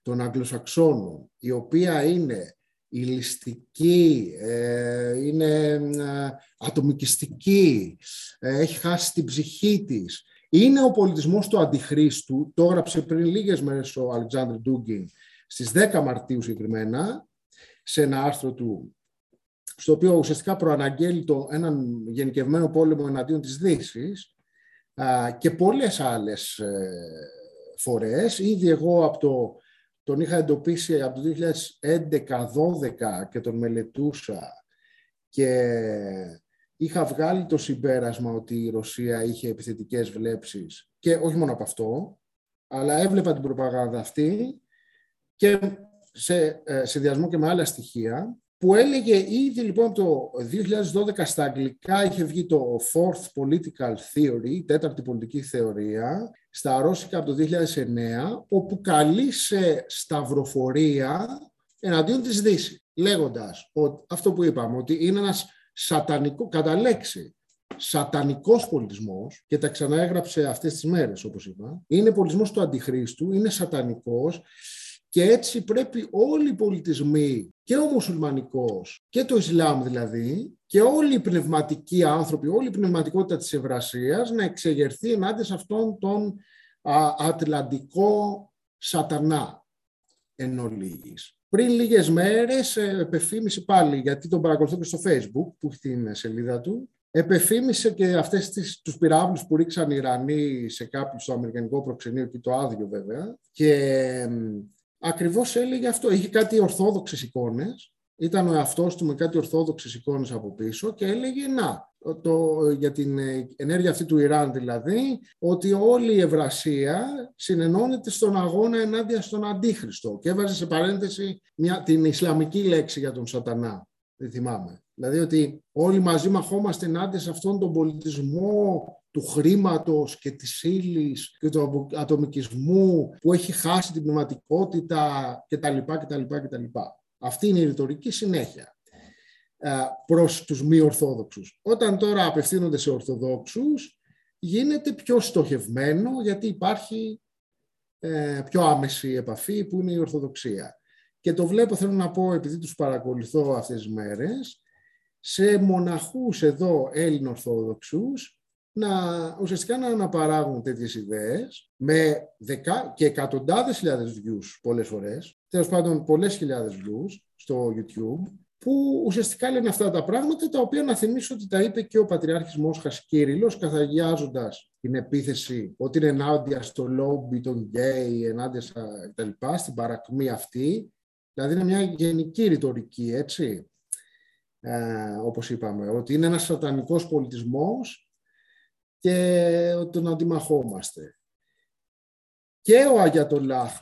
των Αγγλοσαξώνων, η οποία είναι ηλιστική, ε, είναι ε, ατομικιστική, ε, έχει χάσει την ψυχή της. Είναι ο πολιτισμός του Αντιχρίστου, το έγραψε πριν λίγες μέρες ο Αλεξάνδρ Ντούγκιν, στις 10 Μαρτίου συγκεκριμένα, σε ένα άρθρο του, στο οποίο ουσιαστικά προαναγγέλει το, έναν γενικευμένο πόλεμο εναντίον της Δύσης και πολλές άλλες φορές. Ήδη εγώ από το τον είχα εντοπίσει από το 2011-12 και τον μελετούσα και είχα βγάλει το συμπέρασμα ότι η Ρωσία είχε επιθετικές βλέψεις και όχι μόνο από αυτό, αλλά έβλεπα την προπαγάνδα αυτή και σε ε, συνδυασμό και με άλλα στοιχεία που έλεγε ήδη λοιπόν το 2012 στα αγγλικά είχε βγει το Fourth Political Theory, τέταρτη πολιτική θεωρία, στα Ρώσικα από το 2009, όπου καλεί σε σταυροφορία εναντίον της Δύσης, λέγοντας ότι, αυτό που είπαμε, ότι είναι ένας σατανικό, κατά λέξη, σατανικός πολιτισμός και τα ξαναέγραψε αυτές τις μέρες όπως είπα, είναι πολιτισμός του Αντιχρίστου, είναι σατανικός και έτσι πρέπει όλοι οι πολιτισμοί και ο μουσουλμανικός και το Ισλάμ δηλαδή και όλοι οι πνευματικοί άνθρωποι, όλη η πνευματικότητα της Ευρασίας να εξεγερθεί ενάντια σε αυτόν τον α, ατλαντικό σατανά εν ολίγης. Πριν λίγες μέρες ε, επεφήμισε πάλι, γιατί τον παρακολουθώ και στο facebook που έχει την σελίδα του, επεφήμισε και αυτές τις, τους πυράβλους που ρίξαν οι Ιρανοί σε κάποιο στο Αμερικανικό προξενείο και το άδειο βέβαια και ακριβώς έλεγε αυτό. Είχε κάτι ορθόδοξες εικόνες, ήταν ο εαυτός του με κάτι ορθόδοξες εικόνες από πίσω και έλεγε να, το, για την ε, ενέργεια αυτή του Ιράν δηλαδή, ότι όλη η Ευρασία συνενώνεται στον αγώνα ενάντια στον Αντίχριστο και έβαζε σε παρένθεση μια, την Ισλαμική λέξη για τον σατανά, δεν θυμάμαι. Δηλαδή ότι όλοι μαζί μαχόμαστε ενάντια σε αυτόν τον πολιτισμό του χρήματος και της ύλης και του ατομικισμού που έχει χάσει την πνευματικότητα κτλ. κτλ, κτλ. Αυτή είναι η ρητορική συνέχεια προς τους μη Ορθόδοξους. Όταν τώρα απευθύνονται σε Ορθοδόξους, γίνεται πιο στοχευμένο γιατί υπάρχει ε, πιο άμεση επαφή που είναι η Ορθοδοξία. Και το βλέπω, θέλω να πω, επειδή τους παρακολουθώ αυτές τις μέρες, σε μοναχούς εδώ Έλλην Ορθόδοξους να ουσιαστικά να αναπαράγουν τέτοιες ιδέες με δεκα... και εκατοντάδες χιλιάδες views πολλές φορές, τέλος πάντων πολλές χιλιάδες views στο YouTube, που ουσιαστικά λένε αυτά τα πράγματα, τα οποία να θυμίσω ότι τα είπε και ο Πατριάρχης Μόσχας Κύριλλος, καθαγιάζοντας την επίθεση ότι είναι ενάντια στο λόμπι των γκέι, ενάντια στα κτλ, στην παρακμή αυτή, Δηλαδή είναι μια γενική ρητορική, έτσι, ε, όπως είπαμε, ότι είναι ένας σατανικός πολιτισμός και τον αντιμαχόμαστε. Και ο Αγιατολάχ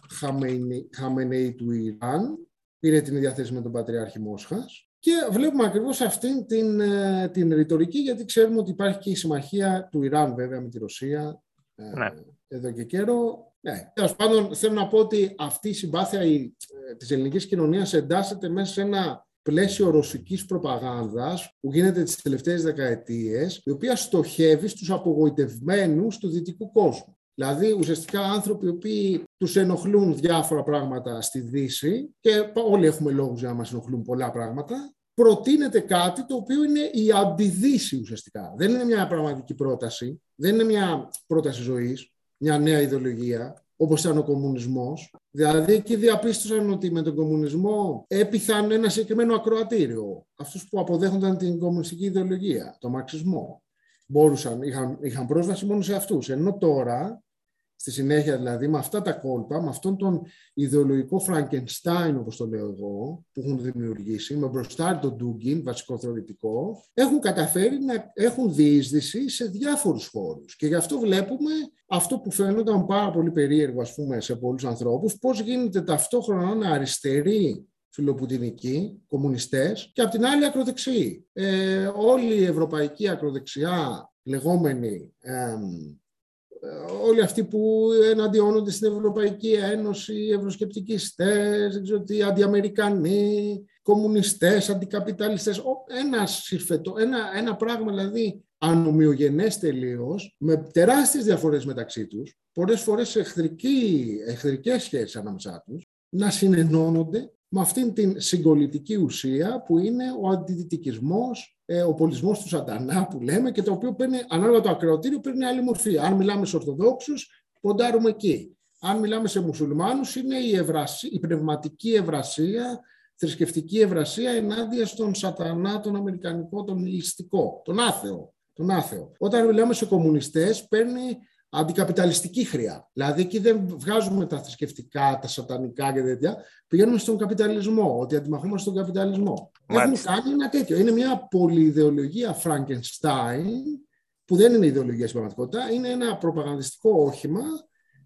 Χαμενέη του Ιράν πήρε την ίδια θέση με τον Πατριάρχη Μόσχας και βλέπουμε ακριβώς αυτήν την, ε, την ρητορική γιατί ξέρουμε ότι υπάρχει και η συμμαχία του Ιράν βέβαια με τη Ρωσία ε, ναι. εδώ και καιρό. Ναι. Τέλος πάντων, θέλω να πω ότι αυτή η συμπάθεια ε, της ελληνικής κοινωνίας εντάσσεται μέσα σε ένα πλαίσιο ρωσικής προπαγάνδας που γίνεται τις τελευταίες δεκαετίες, η οποία στοχεύει στους απογοητευμένους του δυτικού κόσμου. Δηλαδή, ουσιαστικά άνθρωποι οι οποίοι τους ενοχλούν διάφορα πράγματα στη Δύση και όλοι έχουμε λόγους για να μας ενοχλούν πολλά πράγματα, προτείνεται κάτι το οποίο είναι η αντιδύση ουσιαστικά. Δεν είναι μια πραγματική πρόταση, δεν είναι μια πρόταση ζωής, μια νέα ιδεολογία, όπως ήταν ο κομμουνισμός. Δηλαδή εκεί διαπίστωσαν ότι με τον κομμουνισμό έπιθαν ένα συγκεκριμένο ακροατήριο. Αυτούς που αποδέχονταν την κομμουνιστική ιδεολογία, τον μαρξισμό. Μπορούσαν, είχαν, είχαν πρόσβαση μόνο σε αυτούς. Ενώ τώρα στη συνέχεια δηλαδή με αυτά τα κόλπα, με αυτόν τον ιδεολογικό Φραγκενστάιν όπως το λέω εγώ, που έχουν δημιουργήσει, με μπροστά τον Ντούγκιν, βασικό θεωρητικό, έχουν καταφέρει να έχουν διείσδυση σε διάφορους χώρους. Και γι' αυτό βλέπουμε αυτό που φαίνονταν πάρα πολύ περίεργο ας πούμε, σε πολλούς ανθρώπους, πώς γίνεται ταυτόχρονα να αριστεροί φιλοπουτινικοί, κομμουνιστές και απ' την άλλη ακροδεξιοί. Ε, όλη η ευρωπαϊκή ακροδεξιά λεγόμενη όλοι αυτοί που εναντιώνονται στην Ευρωπαϊκή Ένωση, ευρωσκεπτικιστές, δεν ξέρω τι, αντιαμερικανοί, κομμουνιστές, αντικαπιταλιστές, ένα συρφετό, ένα, ένα πράγμα δηλαδή ανομοιογενές τελείως, με τεράστιες διαφορές μεταξύ τους, πολλές φορές εχθρική, εχθρικές σχέσεις ανάμεσά τους, να συνενώνονται με αυτήν την συγκολητική ουσία που είναι ο αντιδυτικισμός, ε, ο πολιτισμός του σατανά που λέμε και το οποίο παίρνει, ανάλογα το ακροατήριο, παίρνει άλλη μορφή. Αν μιλάμε σε Ορθοδόξους, ποντάρουμε εκεί. Αν μιλάμε σε μουσουλμάνους, είναι η, ευρασία, η πνευματική ευρασία, θρησκευτική ευρασία ενάντια στον σατανά, τον αμερικανικό, τον ληστικό, τον άθεο. Τον άθεο. Όταν μιλάμε σε κομμουνιστές, παίρνει αντικαπιταλιστική χρειά. Δηλαδή εκεί δεν βγάζουμε τα θρησκευτικά, τα σατανικά και τέτοια, πηγαίνουμε στον καπιταλισμό, ότι αντιμαχόμαστε στον καπιταλισμό. Μάλιστα. Έχουν κάνει ένα τέτοιο. Είναι μια πολυειδεολογία Frankenstein, που δεν είναι ιδεολογία στην πραγματικότητα, είναι ένα προπαγανδιστικό όχημα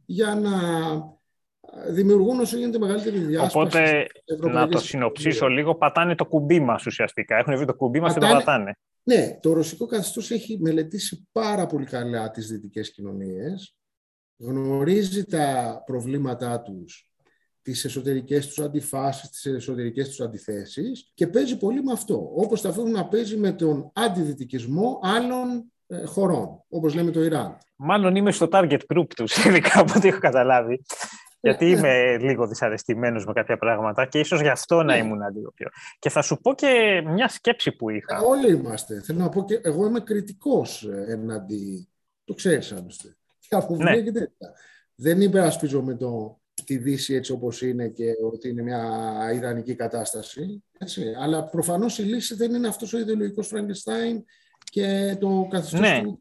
για να δημιουργούν όσο γίνεται μεγαλύτερη διάσπαση. Οπότε, να το συνοψίσω λίγο, πατάνε το κουμπί μας ουσιαστικά. Έχουν βρει το κουμπί μας και το πατάνε. Ναι, το ρωσικό καθεστώς έχει μελετήσει πάρα πολύ καλά τις δυτικές κοινωνίες, γνωρίζει τα προβλήματά τους, τις εσωτερικές τους αντιφάσεις, τις εσωτερικές τους αντιθέσεις και παίζει πολύ με αυτό, όπως να παίζει με τον αντιδυτικισμό άλλων ε, χωρών, όπως λέμε το Ιράν. Μάλλον είμαι στο target group τους, [LAUGHS] ειδικά από ό,τι έχω καταλάβει γιατί [LAUGHS] είμαι λίγο δυσαρεστημένος με κάποια πράγματα και ίσως γι' αυτό να ναι. ήμουν λίγο πιο. Και θα σου πω και μια σκέψη που είχα. Ε, όλοι είμαστε. Θέλω να πω και εγώ είμαι κριτικός εναντί... Το ξέρεις άλλωστε. Και από ναι. και τέτοια. Δεν υπερασπίζομαι το, τη Δύση έτσι όπως είναι και ότι είναι μια ιδανική κατάσταση. Έτσι. Αλλά προφανώς η λύση δεν είναι αυτός ο ιδεολογικός Φραγκεστάιν και το καθεστώς ναι. του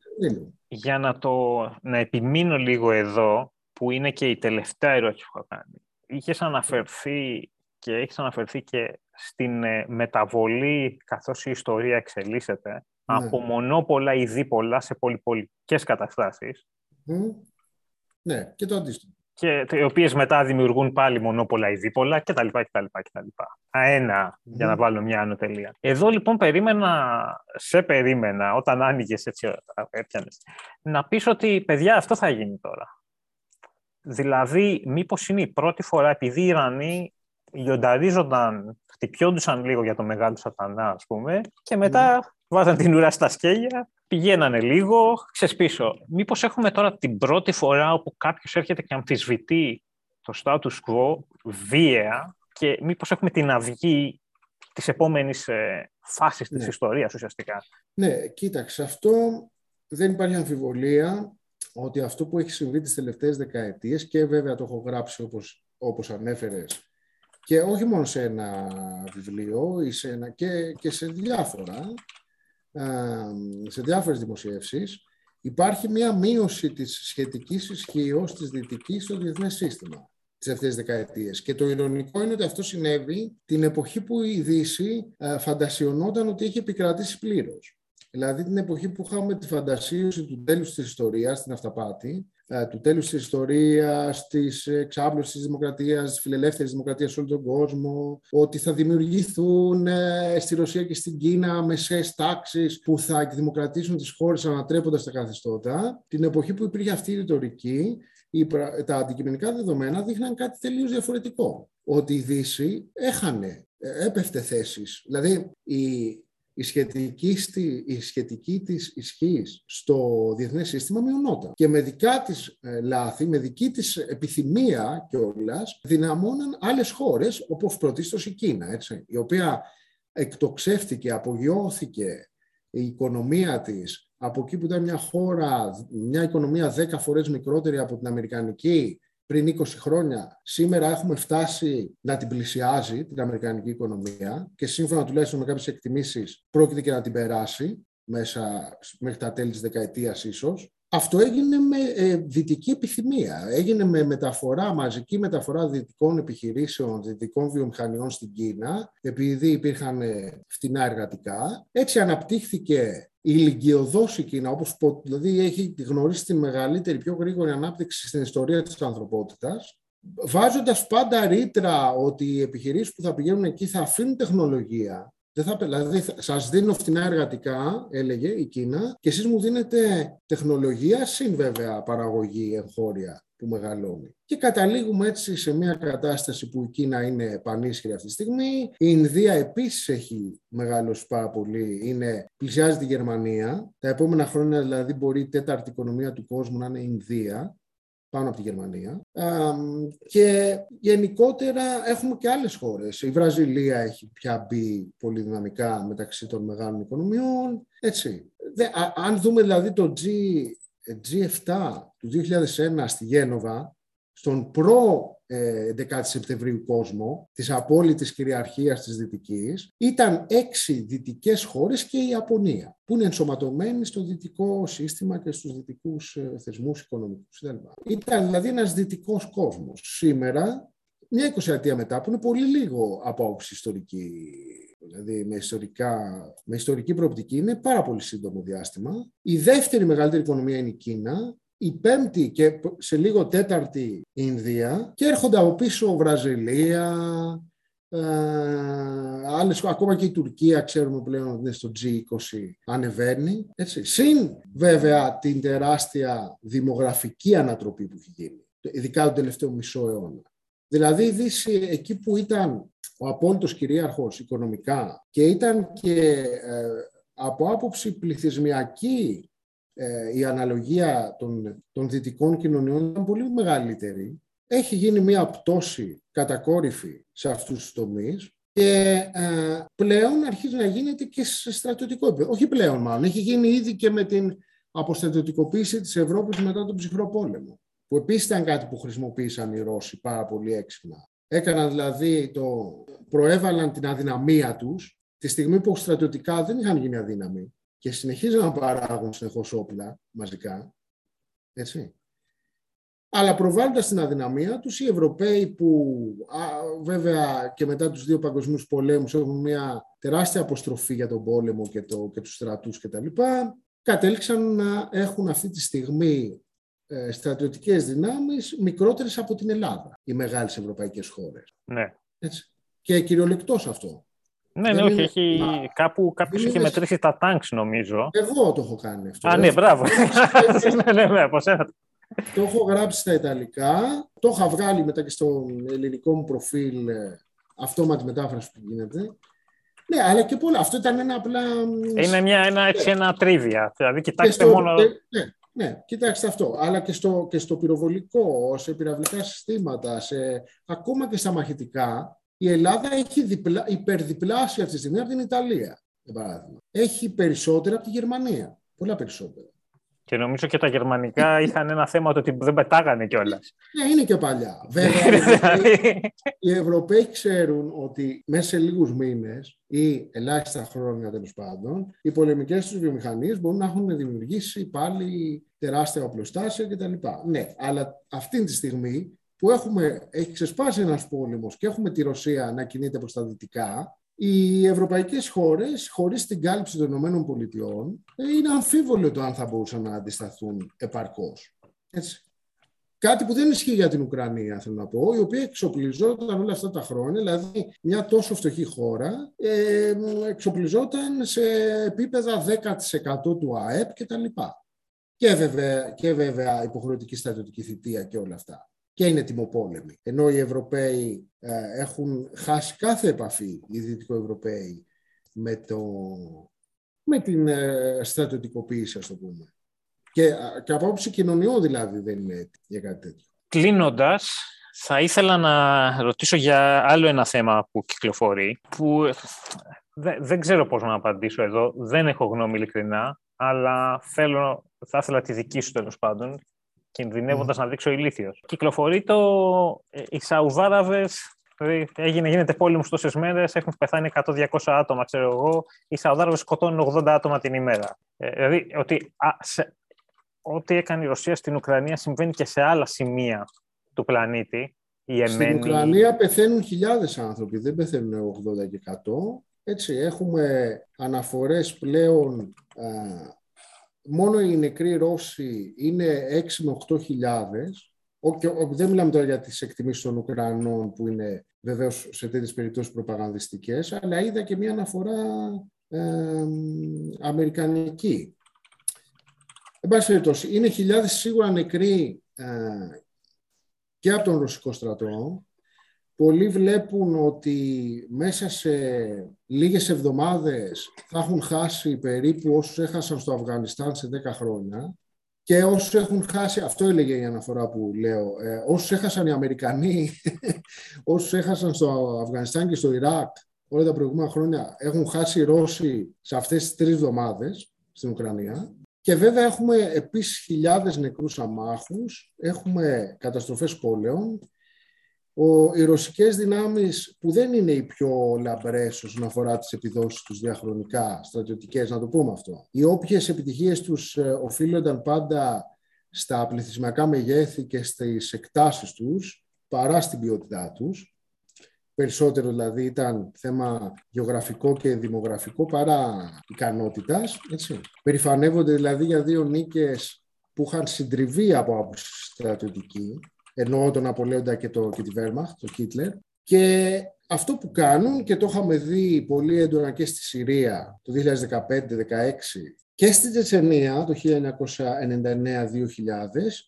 Για να, το, να επιμείνω λίγο εδώ, που είναι και η τελευταία ερώτηση που έχω κάνει. Είχες αναφερθεί και έχεις αναφερθεί και στην ε, μεταβολή καθώς η ιστορία εξελίσσεται ναι. από μονόπολα ή δίπολα σε πολυπολικές καταστάσεις. Ναι, και το αντίστοιχο. Και οι οποίες μετά δημιουργούν πάλι μονόπολα ή δίπολα κτλ. κτλ, κτλ. Αένα, για να βάλω μια άνω τελεία. Εδώ λοιπόν περίμενα, σε περίμενα, όταν άνοιγες έτσι, έπιανες, να πεις ότι παιδιά αυτό θα γίνει τώρα. Δηλαδή, μήπως είναι η πρώτη φορά, επειδή οι Ιρανοί λιονταρίζονταν, χτυπιόντουσαν λίγο για το μεγάλο σατανά, ας πούμε, και μετά mm. βάζαν την ουρά στα σκέλια, πηγαίνανε λίγο, ξεσπίσω. Μήπως έχουμε τώρα την πρώτη φορά όπου κάποιος έρχεται και αμφισβητεί το status quo βία και μήπως έχουμε την αυγή της επόμενης ε, φάσης της ναι. ιστορίας ουσιαστικά. Ναι, κοίταξε, αυτό δεν υπάρχει αμφιβολία ότι αυτό που έχει συμβεί τις τελευταίες δεκαετίες και βέβαια το έχω γράψει όπως, όπως ανέφερες και όχι μόνο σε ένα βιβλίο ή σε ένα, και, και σε διάφορα σε διάφορες δημοσιεύσεις υπάρχει μια μείωση της σχετικής ισχύω της δυτικής στο διεθνές σύστημα. τις τελευταίες δεκαετίες. Και το ηρωνικό είναι ότι αυτό συνέβη την εποχή που η Δύση ε, φαντασιωνόταν ότι έχει επικρατήσει πλήρως. Δηλαδή την εποχή που είχαμε τη φαντασίωση του τέλους της ιστορίας, την αυταπάτη, ε, του τέλους της ιστορίας, της εξάπλωσης της δημοκρατίας, της φιλελεύθερης δημοκρατίας σε όλο τον κόσμο, ότι θα δημιουργηθούν ε, στη Ρωσία και στην Κίνα μεσαίες τάξεις που θα εκδημοκρατήσουν τις χώρες ανατρέποντας τα καθεστώτα. Την εποχή που υπήρχε αυτή η ρητορική, τα αντικειμενικά δεδομένα δείχναν κάτι τελείως διαφορετικό. Ότι η Δύση έχανε, ε, έπεφτε θέσεις. Δηλαδή, η, η σχετική, στη, η σχετική της ισχύς στο διεθνές σύστημα μειωνόταν. Και με δικά της ε, λάθη, με δική της επιθυμία κιόλας, δυναμώναν άλλες χώρες, όπως πρωτίστως η Κίνα, έτσι, η οποία εκτοξεύτηκε, απογειώθηκε η οικονομία της από εκεί που ήταν μια χώρα, μια οικονομία 10 φορές μικρότερη από την Αμερικανική, πριν 20 χρόνια. Σήμερα έχουμε φτάσει να την πλησιάζει την Αμερικανική οικονομία και σύμφωνα τουλάχιστον με κάποιες εκτιμήσεις πρόκειται και να την περάσει μέσα μέχρι τα τέλη της δεκαετίας ίσως. Αυτό έγινε με ε, δυτική επιθυμία. Έγινε με μεταφορά, μαζική μεταφορά δυτικών επιχειρήσεων, δυτικών βιομηχανιών στην Κίνα, επειδή υπήρχαν ε, φτηνά εργατικά. Έτσι αναπτύχθηκε η ηλικιωδώς η Κίνα, όπως δηλαδή έχει γνωρίσει τη μεγαλύτερη, πιο γρήγορη ανάπτυξη στην ιστορία της ανθρωπότητας, βάζοντας πάντα ρήτρα ότι οι επιχειρήσεις που θα πηγαίνουν εκεί θα αφήνουν τεχνολογία, δεν θα, δηλαδή σας δίνω φτηνά εργατικά, έλεγε η Κίνα, και εσείς μου δίνετε τεχνολογία, συν βέβαια παραγωγή εγχώρια που μεγαλώνει. Και καταλήγουμε έτσι σε μια κατάσταση που η Κίνα είναι πανίσχυρη αυτή τη στιγμή. Η Ινδία επίσης έχει μεγαλώσει πάρα πολύ, είναι, πλησιάζει τη Γερμανία. Τα επόμενα χρόνια δηλαδή μπορεί η τέταρτη οικονομία του κόσμου να είναι η Ινδία πάνω από τη Γερμανία. Και γενικότερα έχουμε και άλλες χώρες. Η Βραζιλία έχει πια μπει πολύ δυναμικά μεταξύ των μεγάλων οικονομιών. Έτσι. Αν δούμε δηλαδή το G, G7 του 2001 στη Γένοβα, στον προ 11 ε, Σεπτεμβρίου κόσμο, της απόλυτης κυριαρχίας της Δυτικής, ήταν έξι δυτικές χώρες και η Ιαπωνία, που είναι ενσωματωμένη στο δυτικό σύστημα και στους δυτικούς ε, θεσμούς οικονομικούς. Ήταν δηλαδή ένας δυτικός κόσμος. Σήμερα, μια εικοσιατία μετά, που είναι πολύ λίγο από άποψη ιστορική δηλαδή με, ιστορικά, με ιστορική προοπτική, είναι πάρα πολύ σύντομο διάστημα. Η δεύτερη μεγαλύτερη οικονομία είναι η Κίνα, η πέμπτη και σε λίγο τέταρτη η Ινδία και έρχονται από πίσω Βραζιλία, ε, άλλες, ακόμα και η Τουρκία ξέρουμε πλέον ότι είναι στο G20 ανεβαίνει. Έτσι. Συν βέβαια την τεράστια δημογραφική ανατροπή που έχει γίνει, ειδικά τον τελευταίο μισό αιώνα. Δηλαδή η Δύση εκεί που ήταν ο απόλυτος κυρίαρχος οικονομικά και ήταν και ε, από άποψη πληθυσμιακή ε, η αναλογία των, των δυτικών κοινωνιών ήταν πολύ μεγαλύτερη. Έχει γίνει μια πτώση κατακόρυφη σε αυτούς τους τομείς και ε, πλέον αρχίζει να γίνεται και σε στρατιωτικό επίπεδο. Όχι πλέον μάλλον, έχει γίνει ήδη και με την αποστρατιωτικοποίηση της Ευρώπης μετά τον ψυχρό πόλεμο που επίσης ήταν κάτι που χρησιμοποίησαν οι Ρώσοι πάρα πολύ έξυπνα. Έκαναν δηλαδή, το, προέβαλαν την αδυναμία τους τη στιγμή που στρατιωτικά δεν είχαν γίνει αδύναμοι και συνεχίζουν να παράγουν συνεχώς όπλα μαζικά. Έτσι. Αλλά προβάλλοντας την αδυναμία τους, οι Ευρωπαίοι που βέβαια και μετά τους δύο παγκοσμίους πολέμους έχουν μια τεράστια αποστροφή για τον πόλεμο και, το, και τους στρατούς κτλ. Κατέληξαν να έχουν αυτή τη στιγμή ε, στρατιωτικές δυνάμεις μικρότερες από την Ελλάδα, οι μεγάλες ευρωπαϊκές χώρες. Ναι. Έτσι. Και κυριολεκτός αυτό. Ναι, ναι, όχι, έχει... κάπου κάποιος είχε μετρήσει τα τάγκς, νομίζω. Εγώ το έχω κάνει αυτό. Α, ναι, μπράβο. [LAUGHS] ναι, ναι, ναι, Το έχω γράψει στα Ιταλικά, το είχα βγάλει μετά και στο ελληνικό μου προφίλ ε, αυτόματη μετάφραση που γίνεται. Ναι, αλλά και πολλά. Αυτό ήταν ένα απλά... Είναι μια, ένα, έτσι, ένα τρίβια. Δηλαδή, κοιτάξτε μόνο... Ναι, ναι, κοιτάξτε αυτό. Αλλά και στο, και στο πυροβολικό, σε πυραυλικά συστήματα, σε, ακόμα και στα μαχητικά, η Ελλάδα έχει διπλα, υπερδιπλάσια αυτή τη στιγμή από την Ιταλία, για παράδειγμα. Έχει περισσότερα από τη Γερμανία. Πολλά περισσότερα. Και νομίζω και τα γερμανικά είχαν ένα θέμα ότι δεν πετάγανε κιόλας. Ναι, είναι και παλιά. [LAUGHS] Βέβαια, οι Ευρωπαίοι, ξέρουν ότι μέσα σε λίγους μήνες ή ελάχιστα χρόνια τέλος πάντων, οι πολεμικές τους βιομηχανίες μπορούν να έχουν δημιουργήσει πάλι τεράστια οπλοστάσια κτλ. Ναι, αλλά αυτή τη στιγμή που έχουμε, έχει ξεσπάσει ένας πόλεμος και έχουμε τη Ρωσία να κινείται προς τα δυτικά, οι ευρωπαϊκές χώρες, χωρίς την κάλυψη των Ηνωμένων Πολιτειών, είναι αμφίβολο το αν θα μπορούσαν να αντισταθούν επαρκώς. Έτσι. Κάτι που δεν ισχύει για την Ουκρανία, θέλω να πω, η οποία εξοπλιζόταν όλα αυτά τα χρόνια, δηλαδή μια τόσο φτωχή χώρα, ε, εξοπλιζόταν σε επίπεδα 10% του ΑΕΠ κτλ. Και βέβαια, και βέβαια υποχρεωτική στρατιωτική θητεία και όλα αυτά. Και είναι τιμοπόλεμοι. Ενώ οι Ευρωπαίοι ε, έχουν χάσει κάθε επαφή, οι Δυτικοευρωπαίοι, με, το, με την ε, στρατιωτικοποίηση, ας το πούμε. Και, και από άποψη κοινωνιών δηλαδή δεν είναι έτοιμο για κάτι τέτοιο. Κλείνοντας, θα ήθελα να ρωτήσω για άλλο ένα θέμα που κυκλοφορεί, που δεν, ξέρω πώς να απαντήσω εδώ, δεν έχω γνώμη ειλικρινά, αλλά θέλω, θα ήθελα τη δική σου τέλος πάντων, κινδυνεύοντας mm. να δείξω ηλίθιος. Κυκλοφορεί το. Ε, οι Σαουδάραβες. Δηλαδή, έγινε, γίνεται πόλεμος τόσες μέρες, έχουν πεθάνει 100-200 άτομα, ξέρω εγώ. Οι Σαουδάραβες σκοτώνουν 80 άτομα την ημέρα. Ε, δηλαδή, ότι α, σε, ό,τι έκανε η Ρωσία στην Ουκρανία συμβαίνει και σε άλλα σημεία του πλανήτη. Η Στην Ουκρανία πεθαίνουν χιλιάδες άνθρωποι, δεν πεθαίνουν 80 και 100. Έτσι, έχουμε αναφορές πλέον, μόνο οι νεκροί Ρώσοι είναι 6 με 8 χιλιάδες. δεν μιλάμε τώρα για τις εκτιμήσεις των Ουκρανών που είναι βεβαίως σε τέτοιες περιπτώσεις προπαγανδιστικές, αλλά είδα και μια αναφορά ε, αμερικανική Εν πάση περιπτώσει, είναι χιλιάδες σίγουρα νεκροί ε, και από τον Ρωσικό στρατό. Πολλοί βλέπουν ότι μέσα σε λίγες εβδομάδες θα έχουν χάσει περίπου όσους έχασαν στο Αφγανιστάν σε 10 χρόνια και όσους έχουν χάσει, αυτό έλεγε η αναφορά που λέω, ε, όσους έχασαν οι Αμερικανοί, [LAUGHS] όσους έχασαν στο Αφγανιστάν και στο Ιράκ όλα τα προηγούμενα χρόνια έχουν χάσει οι Ρώσοι σε αυτές τις τρεις εβδομάδες στην Ουκρανία. Και βέβαια έχουμε επίσης χιλιάδες νεκρούς αμάχους, έχουμε καταστροφές πόλεων, ο, οι ρωσικές δυνάμεις που δεν είναι οι πιο λαμπρές όσον αφορά τις επιδόσεις τους διαχρονικά στρατιωτικές, να το πούμε αυτό. Οι όποιες επιτυχίες τους ε, οφείλονταν πάντα στα πληθυσμιακά μεγέθη και στις εκτάσεις τους, παρά στην ποιότητά τους περισσότερο δηλαδή ήταν θέμα γεωγραφικό και δημογραφικό παρά ικανότητας. Έτσι. Περιφανεύονται δηλαδή για δύο νίκες που είχαν συντριβεί από άποψη στρατιωτική, ενώ τον Απολέοντα και, το, και τη Βέρμαχ, τον Κίτλερ. Και αυτό που κάνουν, και το είχαμε δει πολύ έντονα και στη Συρία το 2015-2016 και στην Τσετσενία το 1999-2000,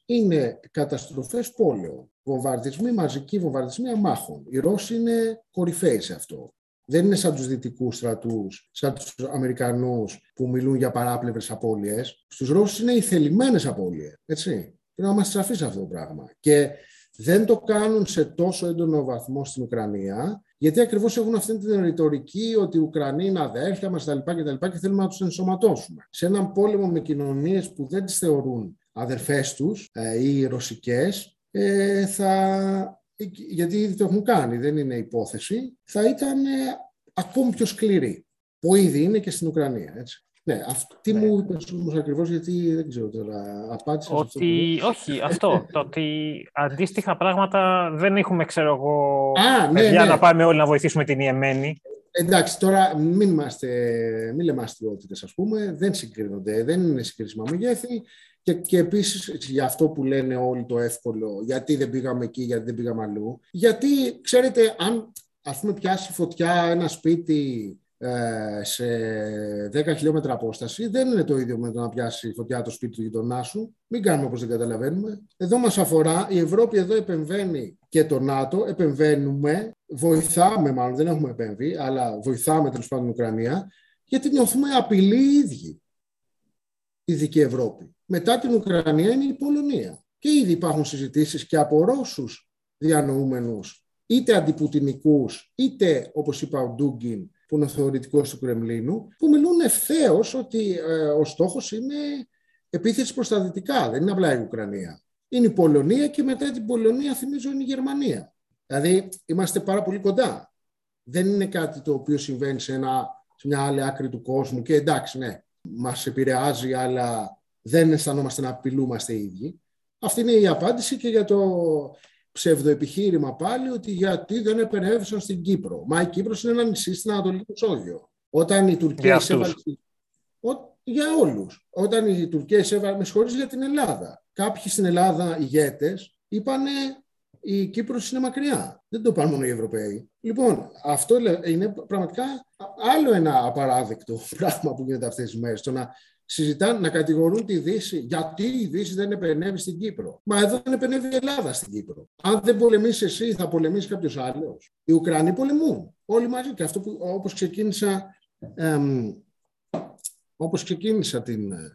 είναι καταστροφές πόλεων βομβαρδισμοί, μαζικοί βομβαρδισμοί αμάχων. Οι Ρώσοι είναι κορυφαίοι σε αυτό. Δεν είναι σαν τους δυτικούς στρατούς, σαν τους Αμερικανούς που μιλούν για παράπλευρες απώλειες. Στους Ρώσους είναι οι θελημένες απώλειες. Έτσι. Πρέπει να είμαστε σαφείς αυτό το πράγμα. Και δεν το κάνουν σε τόσο έντονο βαθμό στην Ουκρανία, γιατί ακριβώς έχουν αυτή την ρητορική ότι οι Ουκρανοί είναι αδέρφια μας κτλ. Και, και θέλουμε να τους ενσωματώσουμε. Σε έναν πόλεμο με κοινωνίες που δεν τις θεωρούν αδερφές τους ε, ή ρωσικές, ε, θα, γιατί ήδη το έχουν κάνει, δεν είναι υπόθεση, θα ήταν ε, ακόμη πιο σκληρή, που ήδη είναι και στην Ουκρανία. Έτσι. Ναι, αυτή ναι. μου είπες όμως ακριβώς γιατί δεν ξέρω τώρα, απάντησα ότι, αυτό Όχι, αυτό, το ότι αντίστοιχα πράγματα δεν έχουμε, ξέρω εγώ, Α, ναι, παιδιά ναι. να πάμε όλοι να βοηθήσουμε την Ιεμένη. Εντάξει, τώρα μην, είμαστε, μην λέμε αστιότητες, ας πούμε, δεν συγκρίνονται, δεν είναι συγκρίσιμα μεγέθη. Και, και επίσης για αυτό που λένε όλοι το εύκολο, γιατί δεν πήγαμε εκεί, γιατί δεν πήγαμε αλλού. Γιατί, ξέρετε, αν ας πούμε πιάσει φωτιά ένα σπίτι ε, σε 10 χιλιόμετρα απόσταση, δεν είναι το ίδιο με το να πιάσει φωτιά το σπίτι του γειτονά σου. Μην κάνουμε όπως δεν καταλαβαίνουμε. Εδώ μας αφορά, η Ευρώπη εδώ επεμβαίνει και το ΝΑΤΟ, επεμβαίνουμε, βοηθάμε μάλλον, δεν έχουμε επέμβει, αλλά βοηθάμε τέλος πάντων την Ουκρανία, γιατί νιώθουμε απειλή οι ίδιοι η Δική Ευρώπη. Μετά την Ουκρανία είναι η Πολωνία. Και ήδη υπάρχουν συζητήσεις και από Ρώσους διανοούμενους, είτε αντιπουτινικούς, είτε, όπως είπα ο Ντούγκιν, που είναι ο θεωρητικός του Κρεμλίνου, που μιλούν ευθέως ότι ε, ο στόχος είναι επίθεση προς τα δυτικά, δεν είναι απλά η Ουκρανία. Είναι η Πολωνία και μετά την Πολωνία, θυμίζω, είναι η Γερμανία. Δηλαδή, είμαστε πάρα πολύ κοντά. Δεν είναι κάτι το οποίο συμβαίνει σε, ένα, σε μια άλλη άκρη του κόσμου και εντάξει, ναι, μας επηρεάζει, αλλά δεν αισθανόμαστε να απειλούμαστε οι ίδιοι. Αυτή είναι η απάντηση και για το, ψευδοεπιχείρημα πάλι ότι γιατί δεν επενέβησαν στην Κύπρο. Μα η Κύπρος είναι ένα νησί στην Ανατολική Μεσόγειο. Όταν η Τουρκία εισέβαλε... Για όλους. Όταν η Τουρκία εισέβαλε... Με συγχωρείς για την Ελλάδα. Κάποιοι στην Ελλάδα ηγέτες είπανε η Κύπρος είναι μακριά. Δεν το πάνε μόνο οι Ευρωπαίοι. Λοιπόν, αυτό είναι πραγματικά άλλο ένα απαράδεκτο [LAUGHS] πράγμα που γίνεται αυτές τις μέρες. Το να συζητάνε, να κατηγορούν τη Δύση γιατί η Δύση δεν επενεύει στην Κύπρο; Μα εδώ δεν επενεύει η Ελλάδα στην Κύπρο. Αν δεν πολεμήσει εσύ, θα πολεμήσει κάποιος άλλος. Οι Ουκρανοί πολεμούν. Όλοι μαζί. Και αυτό που όπως ξεκίνησα, εμ, όπως ξεκίνησα την ε,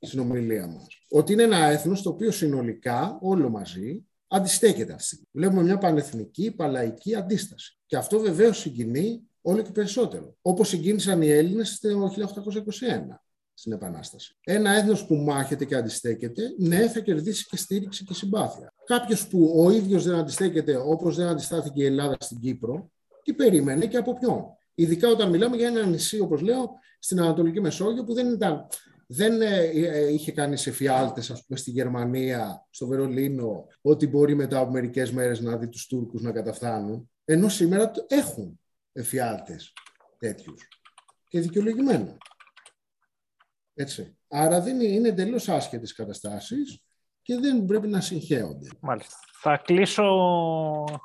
συνομιλία μας. Ότι είναι ένα έθνος το οποίο συνολικά, όλο μαζί, αντιστέκεται αυτή. Βλέπουμε μια πανεθνική, παλαϊκή αντίσταση. Και αυτό βεβαίως συγκινεί όλο και περισσότερο. Όπως συγκίνησαν οι Έλληνες το 1821 στην Επανάσταση. Ένα έθνος που μάχεται και αντιστέκεται, ναι, θα κερδίσει και στήριξη και συμπάθεια. Κάποιος που ο ίδιος δεν αντιστέκεται όπως δεν αντιστάθηκε η Ελλάδα στην Κύπρο, τι περίμενε και από ποιον; Ειδικά όταν μιλάμε για ένα νησί, όπως λέω, στην Ανατολική Μεσόγειο, που δεν ήταν δεν ε, ε, είχε κάνει εφιάλτες ας πούμε στη Γερμανία, στο Βερολίνο ότι μπορεί μετά από μερικές μέρες να δει τους Τούρκους να καταφθάνουν ενώ σήμερα έχουν εφιάλτες τέτοιους και δικαιολογημένα. Έτσι. Άρα δεν είναι, είναι εντελώς άσχετες καταστάσεις και δεν πρέπει να συγχέονται. Μάλιστα. Θα κλείσω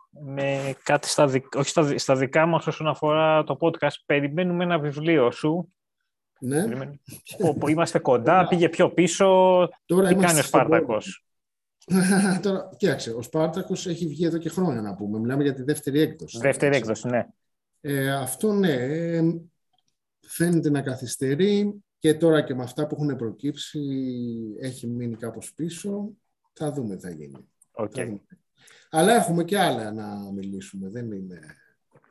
με κάτι στα, όχι στα, στα δικά μας όσον αφορά το podcast. Περιμένουμε ένα βιβλίο σου ναι. Όπου είμαστε κοντά, πήγε πιο πίσω. Τώρα Τι κάνεις ο Σπάρτακος; [LAUGHS] Τώρα, κοίταξε, ο Σπάρτακος έχει βγει εδώ και χρόνια να πούμε. Μιλάμε για τη δεύτερη έκδοση. Δεύτερη έκδοση, ναι. Ε, αυτό ναι, φαίνεται να καθυστερεί και τώρα και με αυτά που έχουν προκύψει έχει μείνει κάπως πίσω. Θα δούμε τι θα γίνει. Okay. Αλλά έχουμε και άλλα να μιλήσουμε. Δεν είναι...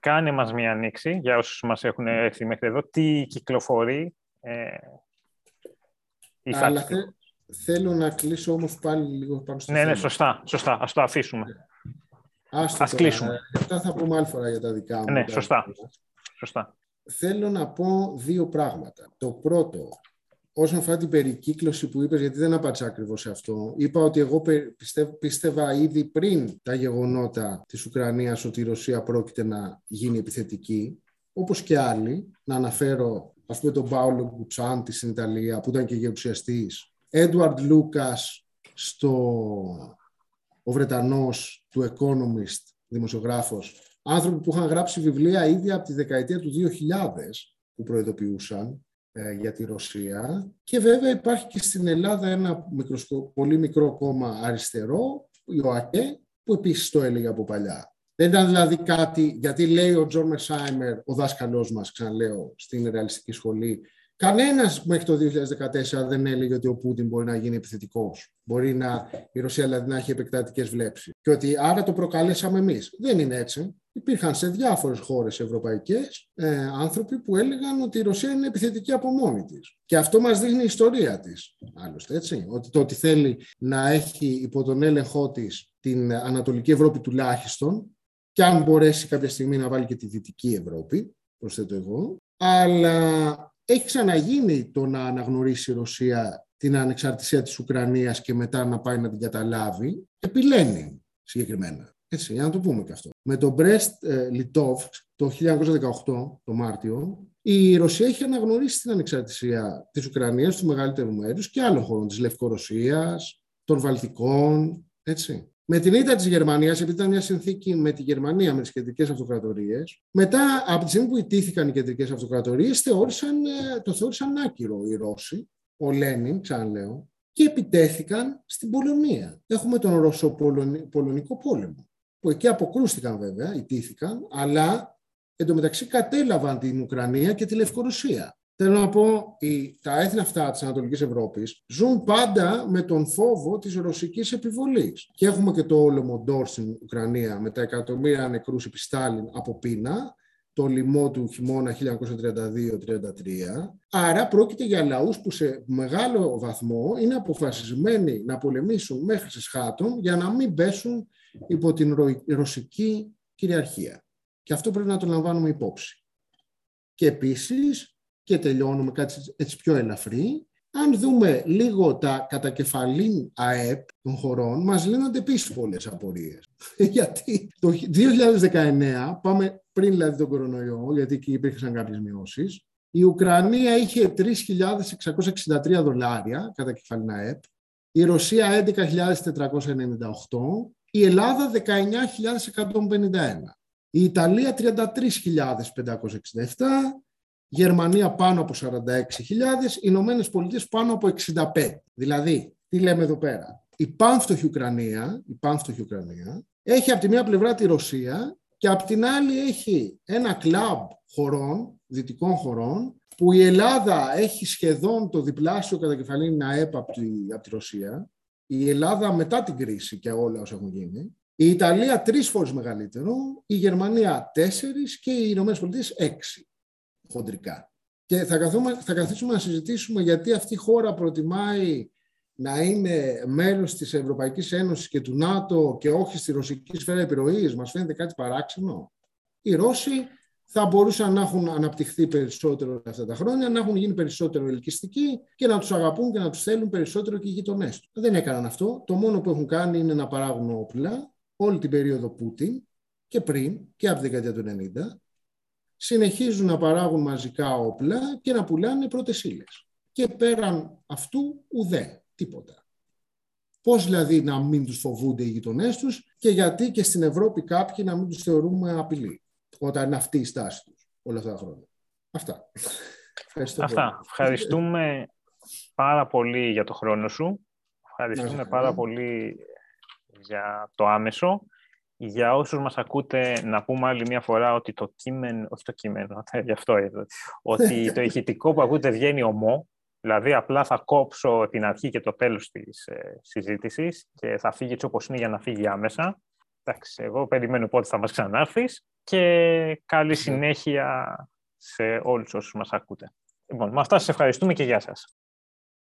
Κάνε μας μια ανοίξη για όσους μας έχουν έρθει μέχρι εδώ. Τι κυκλοφορεί ε, Αλλά θέλω να κλείσω όμως πάλι λίγο πάνω στο Ναι, ναι, σωστά, σωστά. Ας το αφήσουμε. Άστο Ας κλείσουμε. Αυτά θα πούμε άλλη φορά για τα δικά μου. Ναι, σωστά. σωστά. Θέλω να πω δύο πράγματα. Το πρώτο, όσον αφορά την περικύκλωση που είπες, γιατί δεν απάντησα ακριβώς σε αυτό, είπα ότι εγώ πίστευα ήδη πριν τα γεγονότα της Ουκρανίας ότι η Ρωσία πρόκειται να γίνει επιθετική, όπως και άλλοι, να αναφέρω ας πούμε τον Πάολο Μπουτσάντη στην Ιταλία που ήταν και γεωξιαστής, Έντουαρντ Λούκας στο ο Βρετανός του Economist, δημοσιογράφος, άνθρωποι που είχαν γράψει βιβλία ήδη από τη δεκαετία του 2000 που προειδοποιούσαν ε, για τη Ρωσία και βέβαια υπάρχει και στην Ελλάδα ένα πολύ μικρό κόμμα αριστερό, η ΟΑΚΚΕ, που επίσης το έλεγε από παλιά. Δεν ήταν δηλαδή κάτι, γιατί λέει ο Τζον Μερσάιμερ, ο δάσκαλός μας, ξαναλέω, στην ρεαλιστική σχολή, Κανένας μέχρι το 2014 δεν έλεγε ότι ο Πούτιν μπορεί να γίνει επιθετικός. Μπορεί να, η Ρωσία δηλαδή να έχει επεκτατικές βλέψεις. Και ότι άρα το προκαλέσαμε εμείς. Δεν είναι έτσι. Υπήρχαν σε διάφορες χώρες ευρωπαϊκές ε, άνθρωποι που έλεγαν ότι η Ρωσία είναι επιθετική από μόνη της. Και αυτό μας δείχνει η ιστορία της. Άλλωστε, έτσι. Ότι το ότι θέλει να έχει υπό τον έλεγχό της την Ανατολική Ευρώπη τουλάχιστον, και αν μπορέσει κάποια στιγμή να βάλει και τη Δυτική Ευρώπη, προσθέτω εγώ, αλλά έχει ξαναγίνει το να αναγνωρίσει η Ρωσία την ανεξαρτησία της Ουκρανίας και μετά να πάει να την καταλάβει, επιλένει συγκεκριμένα. Έτσι, για να το πούμε και αυτό. Με το Μπρέστ Λιτόφ το 1918, το Μάρτιο, η Ρωσία έχει αναγνωρίσει την ανεξαρτησία της Ουκρανίας, του μεγαλύτερου μέρους και άλλων χωρών, της Λευκορωσίας, των Βαλτικών, έτσι. Με την ήττα της Γερμανίας, επειδή ήταν μια συνθήκη με τη Γερμανία, με τις κεντρικές αυτοκρατορίες, μετά από τη στιγμή που ιτήθηκαν οι κεντρικές αυτοκρατορίες, ε, το θεώρησαν άκυρο οι Ρώσοι, ο Λένιν, ξαναλέω, και επιτέθηκαν στην Πολωνία. Έχουμε τον Ρωσο-Πολωνικό πόλεμο, που εκεί αποκρούστηκαν βέβαια, ιτήθηκαν, αλλά εντωμεταξύ κατέλαβαν την Ουκρανία και τη Λευκορωσία. Θέλω να πω, τα έθνη αυτά της Ανατολικής Ευρώπης ζουν πάντα με τον φόβο της ρωσικής επιβολής. Και έχουμε και το όλο Μοντόρ στην Ουκρανία με τα εκατομμύρια νεκρούς επί Στάλιν από πείνα, το λοιμό του χειμώνα 1932-33. Άρα πρόκειται για λαούς που σε μεγάλο βαθμό είναι αποφασισμένοι να πολεμήσουν μέχρι σε σχάτων για να μην πέσουν υπό την ρωσική κυριαρχία. Και αυτό πρέπει να το λαμβάνουμε υπόψη. Και επίσης και τελειώνουμε κάτι έτσι πιο ελαφρύ, Αν δούμε λίγο τα κατακεφαλήν ΑΕΠ των χωρών, μας λύνονται επίσης πολλές απορίες. [LAUGHS] γιατί το 2019, πάμε πριν δηλαδή τον κορονοϊό, γιατί εκεί υπήρχαν κάποιες μειώσεις, η Ουκρανία είχε 3.663 δολάρια κατά κεφαλήν ΑΕΠ, η Ρωσία 11.498, η Ελλάδα 19.151, η Ιταλία 33.567, Γερμανία πάνω από 46.000, οι Ηνωμένες Πολιτείες πάνω από 65. Δηλαδή, τι λέμε εδώ πέρα; Η πάνφτωχη Ουκρανία, η πάνφτωχη Ουκρανία έχει από τη μία πλευρά τη Ρωσία και από την άλλη έχει ένα κλαμπ χωρών, δυτικών χωρών, που η Ελλάδα έχει σχεδόν το διπλάσιο κατά κεφαλήν ΑΕΠ από τη, από τη Ρωσία. Η Ελλάδα μετά την κρίση και όλα όσα έχουν γίνει. Η Ιταλία τρεις φορές μεγαλύτερο, η Γερμανία τέσσερις και οι Ηνωμένες Πολιτείες έξι χοντρικά. Και θα, καθούμε, θα καθίσουμε να συζητήσουμε γιατί αυτή η χώρα προτιμάει να είναι μέλος της Ευρωπαϊκής Ένωσης και του ΝΑΤΟ και όχι στη ρωσική σφαίρα επιρροής. Μας φαίνεται κάτι παράξενο. Οι Ρώσοι θα μπορούσαν να έχουν αναπτυχθεί περισσότερο αυτά τα χρόνια, να έχουν γίνει περισσότερο ελκυστικοί και να τους αγαπούν και να τους θέλουν περισσότερο και οι γειτονές τους. Δεν έκαναν αυτό. Το μόνο που έχουν κάνει είναι να παράγουν όπλα όλη την περίοδο Πούτιν και πριν και από τη δεκαετία του 90 συνεχίζουν να παράγουν μαζικά όπλα και να πουλάνε πρώτες ύλες. Και πέραν αυτού ουδέ, τίποτα. Πώς δηλαδή να μην τους φοβούνται οι γειτονές τους και γιατί και στην Ευρώπη κάποιοι να μην τους θεωρούμε απειλή όταν είναι αυτή η στάση τους όλα αυτά τα χρόνια. Αυτά. Ευχαριστώ Αυτά. Ευχαριστούμε πάρα πολύ για το χρόνο σου. Ευχαριστούμε πάρα πολύ για το άμεσο. Για όσους μας ακούτε, να πούμε άλλη μια φορά ότι το κείμενο, όχι το κείμενο, γι' αυτό εδώ, ότι το ηχητικό που ακούτε βγαίνει ομό, δηλαδή απλά θα κόψω την αρχή και το τέλος της ε, συζήτησης και θα φύγει έτσι όπως είναι για να φύγει άμεσα. Εντάξει, εγώ περιμένω πότε θα μας ξανάρθεις και καλή ναι. συνέχεια σε όλους όσους μας ακούτε. Λοιπόν, με αυτά σας ευχαριστούμε και γεια σας.